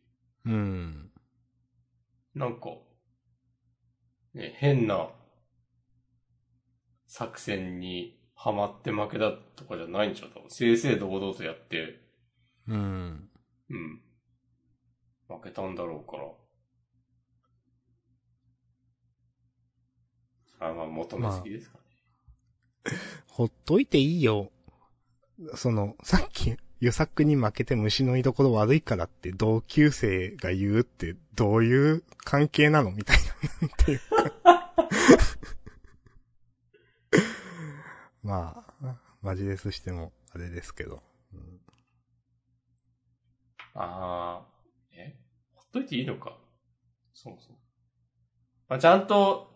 うん。なんか、ね、変な作戦にハマって負けだとかじゃないんちゃう多分正々堂々とやって、うん。うん。負けたんだろうから。あ、まあ、求めすぎですかね。ほっといていいよ。その、さっき、ユサクに負けて虫の居所悪いからって同級生が言うってどういう関係なのみたいな。っていうか。まあ、マジレスしてもあれですけど。うんああ、え？ほっといていいのか？そうそう。まあ、ちゃんと、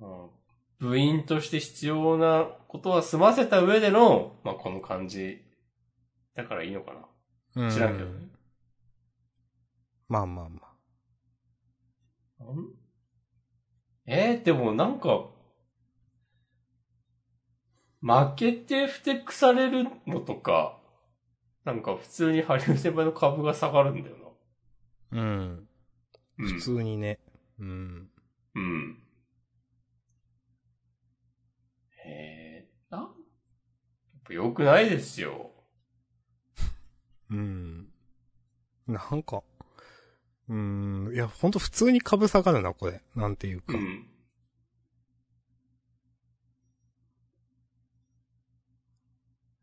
うん、部員として必要なことは済ませた上での、まあ、この感じ。だからいいのかな知らんけどね。まあまあまあ。なん？えーでもなんか、負けてふてくされるのとか、なんか普通にハリウ先輩の株が下がるんだようん。な。普通にね。うん。うん。へえ、なん、やっぱ良くないですよ。うん。なんか、うん。いや、ほんと普通に株下がるな、これ。なんていうか。うん。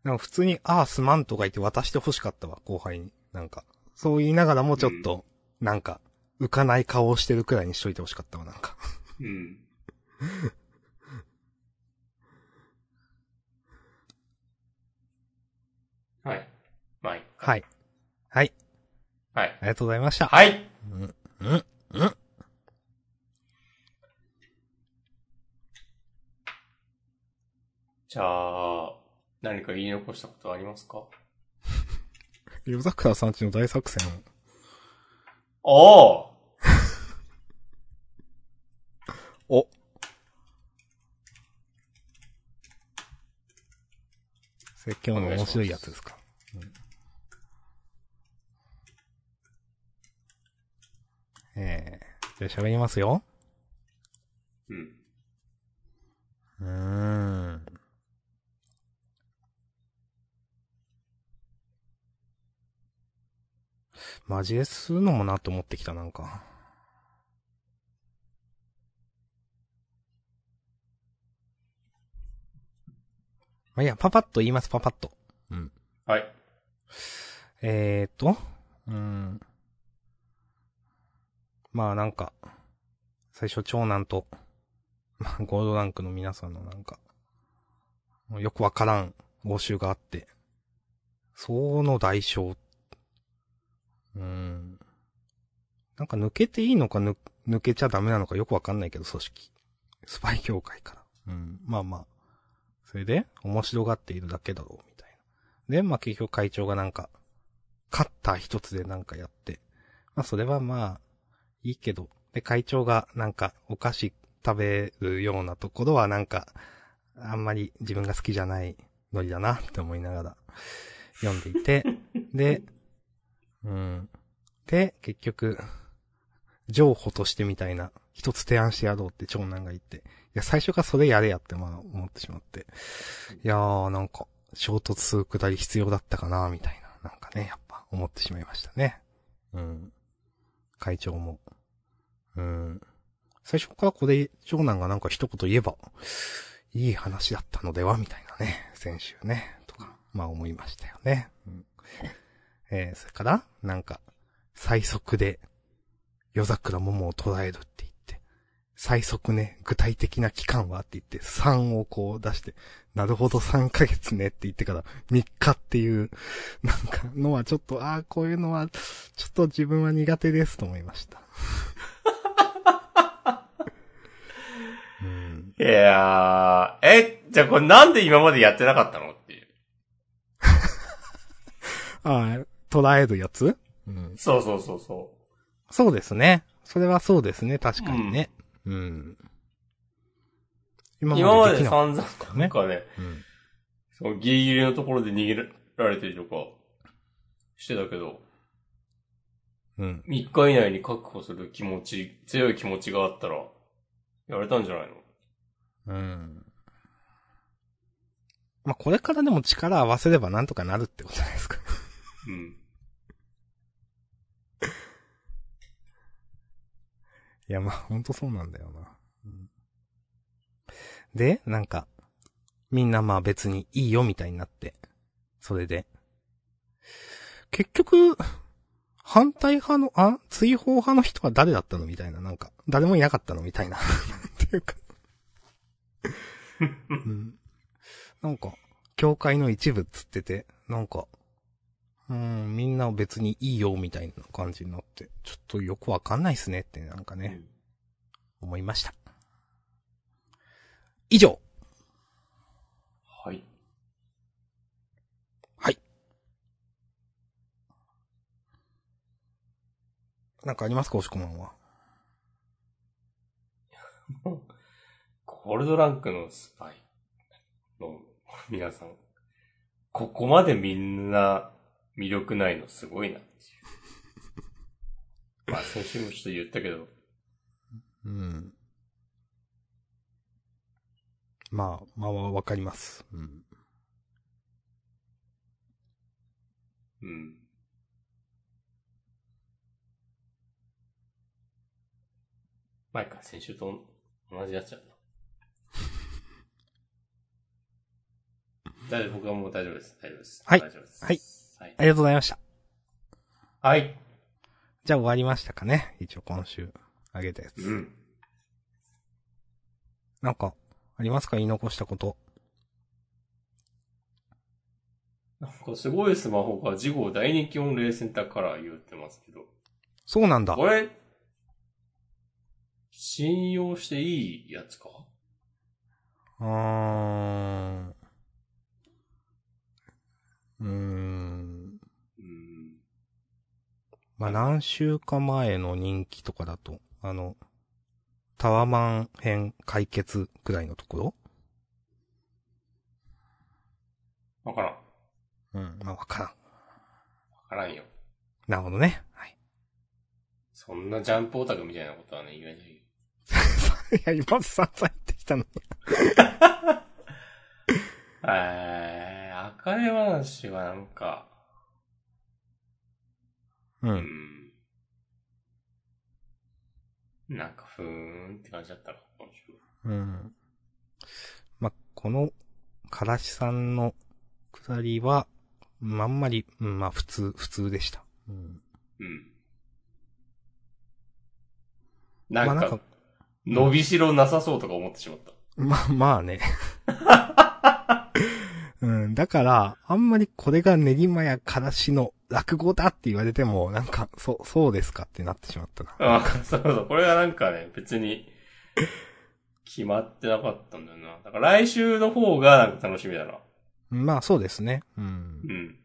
なんか普通に、ああ、すまんとか言って渡して欲しかったわ、後輩に。なんか、そう言いながらもちょっと、なんか、浮かない顔をしてるくらいにしといて欲しかったわ、なんか。うん。はい。まあいい。はい。はい。はい。ありがとうございました。はい。うん。うん。うん。じゃあ、何か言い残したことありますか？夜桜さんちの大作戦。おー お。それ今日の面白いやつですか。うんえー、じゃあ喋りますよ。うん。うーん。マジでするのもなと思ってきた、なんか。まあ、いいや、パパッと言います、パパッと。うん。はい。えーと、うん。まあなんか、最初長男と、まあゴールドランクの皆さんのなんか、よくわからん報酬があって、その代償。うん。なんか抜けていいのか抜抜けちゃダメなのかよくわかんないけど、組織。スパイ協会から。うん。まあまあ。それで、面白がっているだけだろう、みたいな。で、まあ結局会長がなんか、カッター一つでなんかやって。まあそれはまあ、いいけど。で、会長がなんかお菓子食べるようなところはなんか、あんまり自分が好きじゃないノリだなって思いながら読んでいて。で、うん。で、結局、譲歩としてみたいな、一つ提案してやろうって長男が言って。いや、最初からそれやれやってまあ思ってしまって。いやー、なんか、衝突するくだり必要だったかな、みたいな。なんかね、やっぱ思ってしまいましたね。うん。会長も。うん。最初からこれ、長男がなんか一言言えば、いい話だったのではみたいなね、先週ね、とか、まあ思いましたよね。うん、えー、それから、なんか、最速で、夜桜桃を捉えるって言って、最速ね、具体的な期間はって言って、3をこう出して、なるほど3ヶ月ねって言ってから、3日っていう、なんかのはちょっと、ああ、こういうのは、ちょっと自分は苦手ですと思いました。うん。いやー、え、じゃあこれなんで今までやってなかったのっていう。ああ、捉えるやつ？うん。そうそうそうそそうですね。それはそうですね、確かにね。うん。今う。今まで散々なんかね、うん。そのギリギリのところで逃げられてるとか、してたけど、うん。3日以内に確保する気持ち、強い気持ちがあったら、やれたんじゃないの？うん。まあ、これからでも力合わせればなんとかなるってことじゃないですか。うん。いや、まあ、ほんとそうなんだよな。うんで、なんか、みんなまあ別にいいよみたいになって、それで。結局、反対派の、あ追放派の人は誰だったのみたいな、なんか、誰もいなかったのみたいな。っていうか。うん。なんか、教会の一部っつってて、なんか、うん、みんな別にいいよみたいな感じになって、ちょっとよくわかんないっすねってなんかね、思いました。以上はい。なんかありますか押し込まんは？ゴールドランクのスパイの皆さん、ここまでみんな魅力ないのすごいなっていう。まあ先週もちょっと言ったけど、うん。まあ、まあ、わかります。うん。うん。前か、先週と同じやつやな。大丈夫、僕はもう大丈夫です。大丈夫です。はい大丈夫です。はい。はいあ。りがとうございました。はい。じゃあ終わりましたかね。一応今週、あげたやつ。うん。なんか、ありますか？言い残したこと。なんかすごいスマホが事後大人気御礼センターカラー言ってますけど。そうなんだ。これ、信用していいやつか？うーん。うーん。うん。まあ、何週か前の人気とかだと、あの、タワマン編解決くらいのところ？わからん。うん、まあ、わからん。わからんよ。なるほどね。はい。そんなジャンプオタクみたいなことはね、言えないよ。いや、今さんさん言ってきたのに。えー、あかね話はなんか、う。うんん。なんか、ふーんって感じだったな、今週。うん。まあ、この、からしさんのくだりは、まんまり、うん、まあ、普通、普通でした。うん。うん。なんか、まあなんか伸びしろなさそうとか思ってしまった。まあ、まあね。うん、だから、あんまりこれが練馬やからしの落語だって言われても、なんか、そう、そうですかってなってしまったな。あそうそう。これはなんかね、別に、決まってなかったんだよな。だから来週の方がなんか楽しみだな。まあ、そうですね。うんう。ん。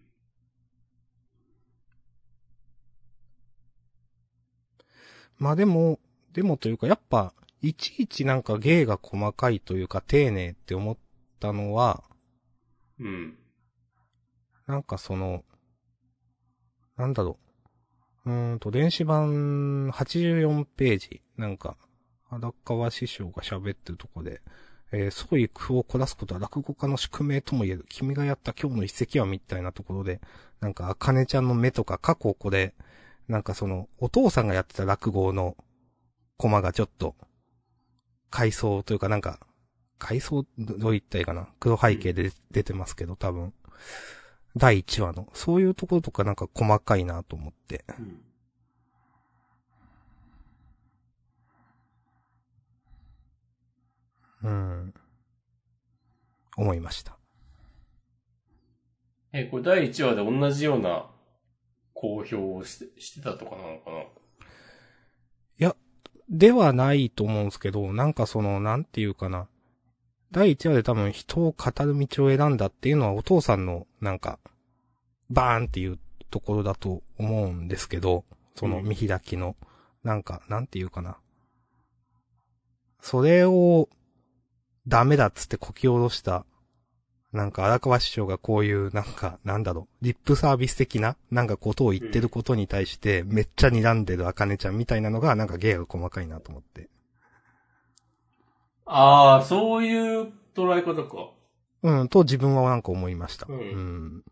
まあでも、でもというか、やっぱ、いちいちなんか芸が細かいというか、丁寧って思ったのは、うん。なんかその、なんだろう。うーんと、電子版84ページ、なんか、荒川師匠が喋ってるとこで、えー、創意工夫を凝らすことは落語家の宿命とも言える。君がやった今日の一石はみたいなところで、なんか、あかねちゃんの目とか過去これ、なんかその、お父さんがやってた落語のコマがちょっと、回想というかなんか、回想、どう言ったらいいかな。黒背景で出てますけど、多分。第1話の。そういうところとかなんか細かいなと思って。うん。うん。思いました。え、これ第1話で同じような公表をしてしてたとかなのかな？ではないと思うんですけど、なんかその、なんていうかな。第1話で多分人を語る道を選んだっていうのはお父さんの、なんか、バーンっていうところだと思うんですけど、その見開きの、なんか、なんていうかな。それを、ダメだっつってこき下ろした、なんか荒川師匠がこういう、なんか、なんだろう、リップサービス的な、なんかことを言ってることに対して、めっちゃ睨んでる茜ちゃんみたいなのが、なんか芸が細かいなと思って。ああ、そういう捉え方か。うん、と自分はなんか思いました。うんん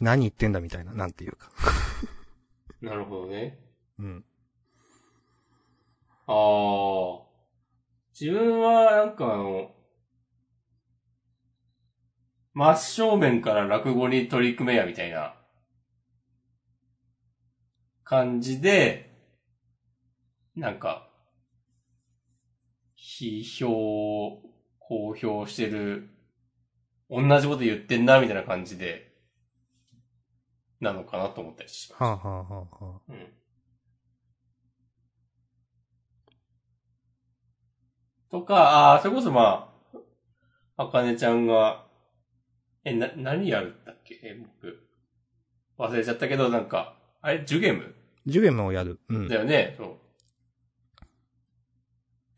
何言ってんだみたいな、なんていうか。なるほどね。うん。ああ。自分は、なんかあの、真正面から落語に取り組めや、みたいな、感じで、なんか、批評、公表してる、同じこと言ってんな、みたいな感じで、なのかなと思ったりします。はあ、はあはあはあ、うん。とか、ああ、それこそまあ、あかねちゃんが、え、な、何やるんだっけ？え、僕。忘れちゃったけど、なんか、あれ、ジュゲム？ジュゲムをやる。うんだ。よね、そう。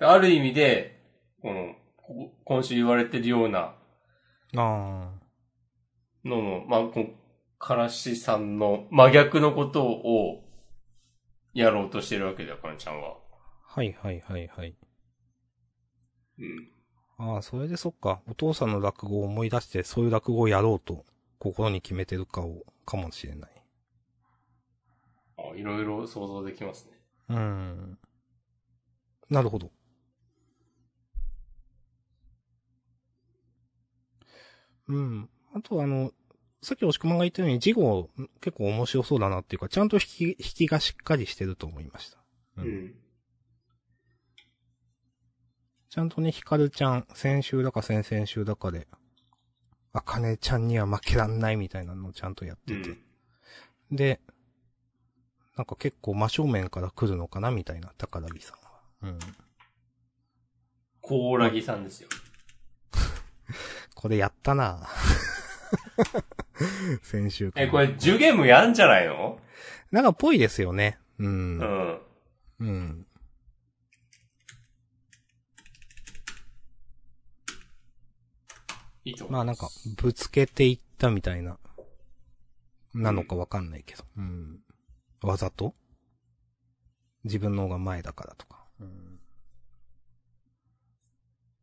である意味で、この、こ今週言われてるようなああ。のの、まあ、この、からしさんの真逆のことをやろうとしてるわけだよ、あかねちゃんは。はいはいはいはい。うん。ああ、それでそっか。お父さんの落語を思い出して、そういう落語をやろうと、心に決めてるかを、かもしれない。あいろいろ想像できますね。うん。なるほど。うん。あとあの、さっき押し込まんが言ったように、事後結構面白そうだなっていうか、ちゃんと引き、引きがしっかりしてると思いました。ううんん。ちゃんとね、ヒカルちゃん、先週だか先々週だかで、あかねちゃんには負けらんないみたいなのをちゃんとやってて。で、なんか結構真正面から来るのかなみたいな、宝木さんは。うん。コーラギさんですよ。これやったな 先週え、これ、ジュゲムやんじゃないの？なんかぽいですよね。うんう。ん。うん。いいと思いまあなんか、ぶつけていったみたいな、なのかわかんないけど。うん。わざと？自分の方が前だからとか。うん。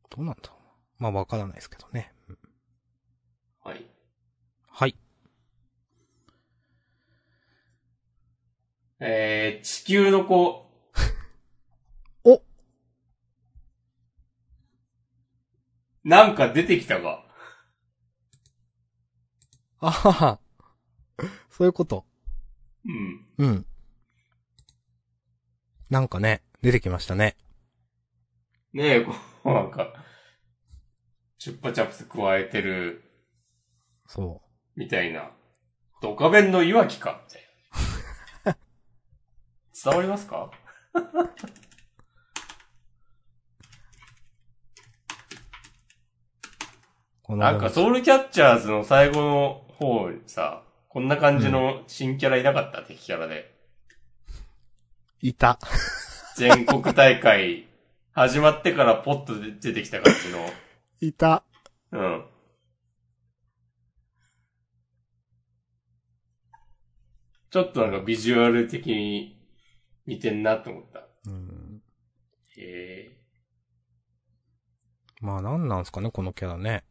どうなんだまあわからないですけどね。うんはい。はい。えー、地球の子。おなんか出てきたが。あはは。そういうこと。うん。うん。なんかね、出てきましたね。ねえ、こう、なんか、チュッパチャプス加えてる、そみたいな。ドカベンのいわきか、みたいな。伝わりますか？なんか、ソウルキャッチャーズの最後の方にさ、こんな感じの新キャラいなかった、敵キャラで。いた。全国大会、始まってからポッと出てきた感じの。いた。うん。ちょっとなんかビジュアル的に似てんなって思った。うん。へえ。まあなんなんすかね、このキャラね。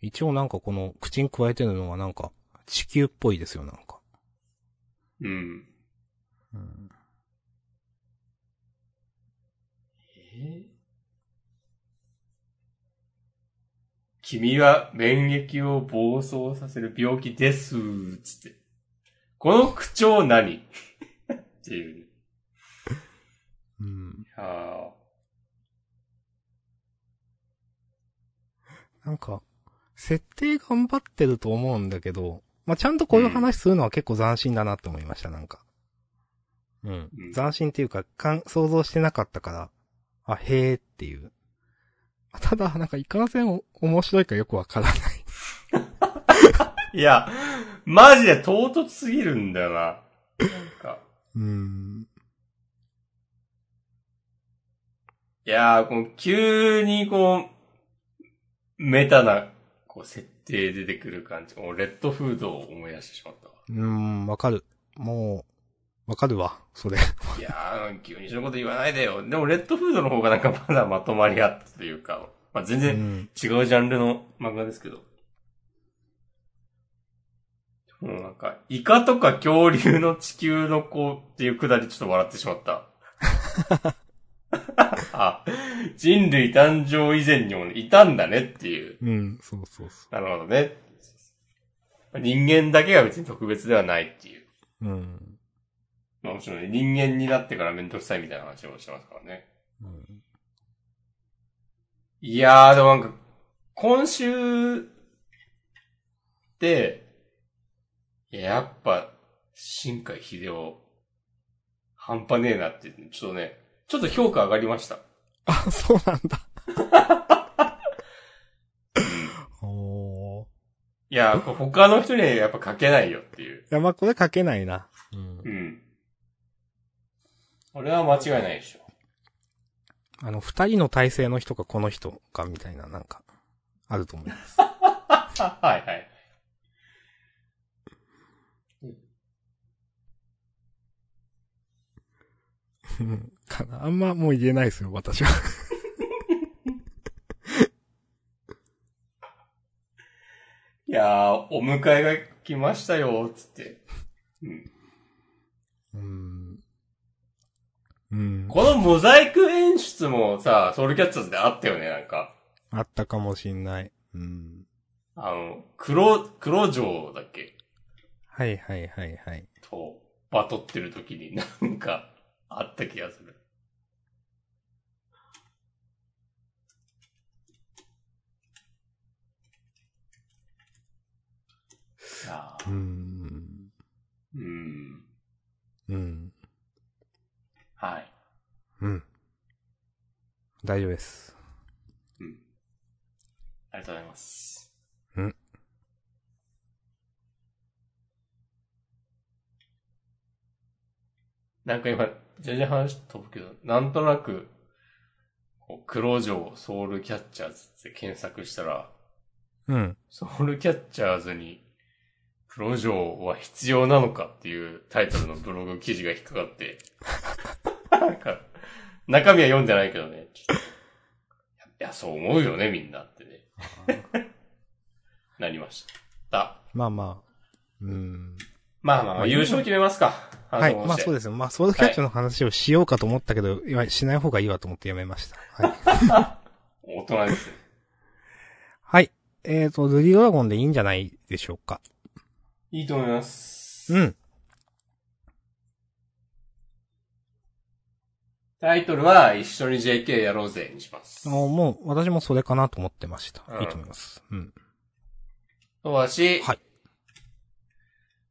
一応なんかこの口に加えてるのがなんか地球っぽいですよ、なんか。うん。うん。え君は免疫を暴走させる病気です、つって。この口調何？っていう。うん。あなんか、設定頑張ってると思うんだけど、まあちゃんとこういう話するのは結構斬新だなって思いました、なんか。うんう。ん斬新っていうか、かん、想像してなかったから、あ、へーっていう。ただ、なんか、いかんせんお面白いかよくわからない。いや、マジで唐突すぎるんだよな。なんか。うーん。いやー、この急にこう、メタな、こう、設定出てくる感じ。もうレッドフードを思い出してしまったわ。うーん、わかる。もう、わかるわ、それ。いやー、急にそういうこと言わないでよ。でも、レッドフードの方がなんかまだまとまりあったというか、まあ、全う然ん。違うジャンルの漫画ですけど。もうなんか、イカとか恐竜の地球の子っていうくだりちょっと笑ってしまった。あ、人類誕生以前にもいたんだねっていう。うん、そうそうそなるほどね。人間だけが別に特別ではないっていう。う。うん。まあもちろんね、人間になってからめんどくさいみたいな話をしてますからね。うんいやー、でもなんか、今週って、いややっぱ、新海秀夫、半端ねえなって、ちょっとね、ちょっと評価上がりました。あ、そうなんだ。おー。いや他の人にはやっぱ書けないよっていう。いや、まあ、これ書けないな。うんう。ん。これは間違いないでしょ。あの、二人の体制の人かこの人かみたいな、なんか、あると思います。はいはい。うんかな。あんまもう言えないですよ、私は。いやー、お迎えが来ましたよ、つって。うん。うん。うん。このモザイク演出もさ、ソウルキャッチャーズであったよね、なんか。あったかもしんない。うん。あの、黒、黒城だっけ？はいはいはいはい。と、バトってる時に なんか、あった気がする。うん。うん。うん。はい。うん。大丈夫です。うん。ありがとうございます。うん。なんか今、全然話飛ぶけど、なんとなく、こう黒城ソウルキャッチャーズって検索したら、うん。ソウルキャッチャーズに、黒城は必要なのかっていうタイトルのブログ記事が引っかかって、なんか、中身は読んでないけどね、いや、そう思うよね、みんなってね。なりました。まあまあ。うん。まあまあまあ、優勝決めますか。はい。まあそうですよ。まあ、ソウルキャッチの話をしようかと思ったけど、いや、しない方がいいわと思ってやめました。はい。大人ですね。はい。えっ、と、ルディドラゴンでいいんじゃないでしょうか。いいと思います。うん。タイトルは、一緒に JK やろうぜにします。あもう、私もそれかなと思ってました。うんいいと思います。うん。とわし、はい。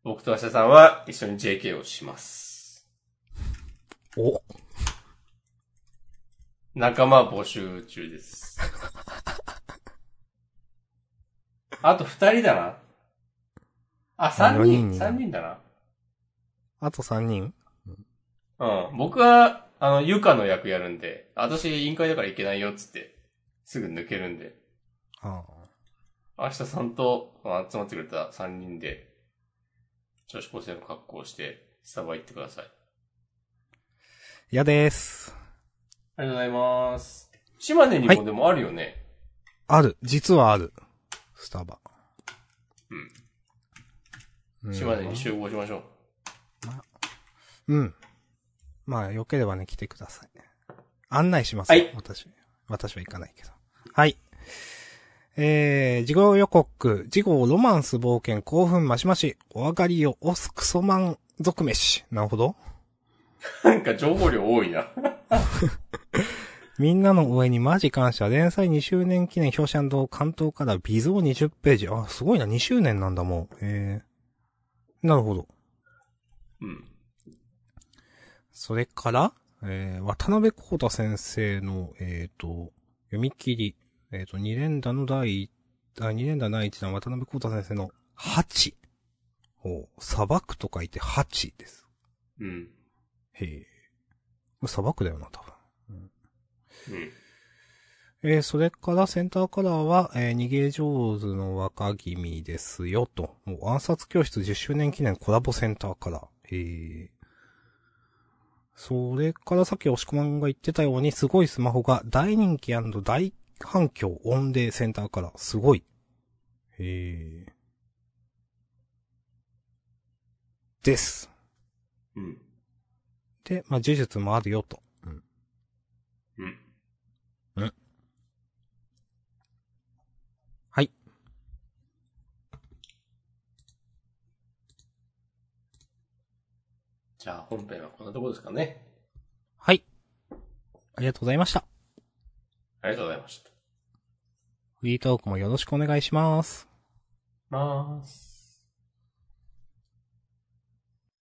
僕と明日さんは一緒に JK をします。お仲間募集中です。あと二人だな。あ、三四人三人だな。あと3人？うん。僕は、あの、ゆかの役やるんで、私委員会だから行けないよっつって、すぐ抜けるんで、あ明日さんとまあ集まってくれた三人で、女子高生の格好をして、スタバ行ってください。嫌です。ありがとうございます。島根にもでもあるよね。ある。実はある。スタバ。うん島根に集合しましょう。うん。まあ、良ければね、来てください。案内します。はい私。私は行かないけど。はい。えー、事後予告、事後ロマンス冒険興奮マシマシ、お上がりよ、オスクソマン族飯。なるほど。なんか情報量多いな。みんなの上にマジ感謝、連載2周年記念表紙関東から微増20ページ。あ、すごいな、2周年なんだもん。えー、なるほど。うん。それから、えー、渡辺光太先生の、えっ、と、読み切り、えっ、と、二連打の第一、あ、二連打第一弾、渡辺光太先生の8。お砂漠と書いて8です。うん。へえ。これ砂漠だよな、多分。うん。えー、それからセンターカラーは、えー、逃げ上手の若君ですよ、と。もう暗殺教室10周年記念コラボセンターカラー。えー。それからさっき押し込まんが言ってたように、すごいスマホが大人気大反響オンデーセンターカラー。すごい。へー。です。うん。で、まあ、呪術もあるよと。じゃあ本編はこんなところですかね。はい。ありがとうございました。ありがとうございました。フリートークもよろしくお願いします。まーす。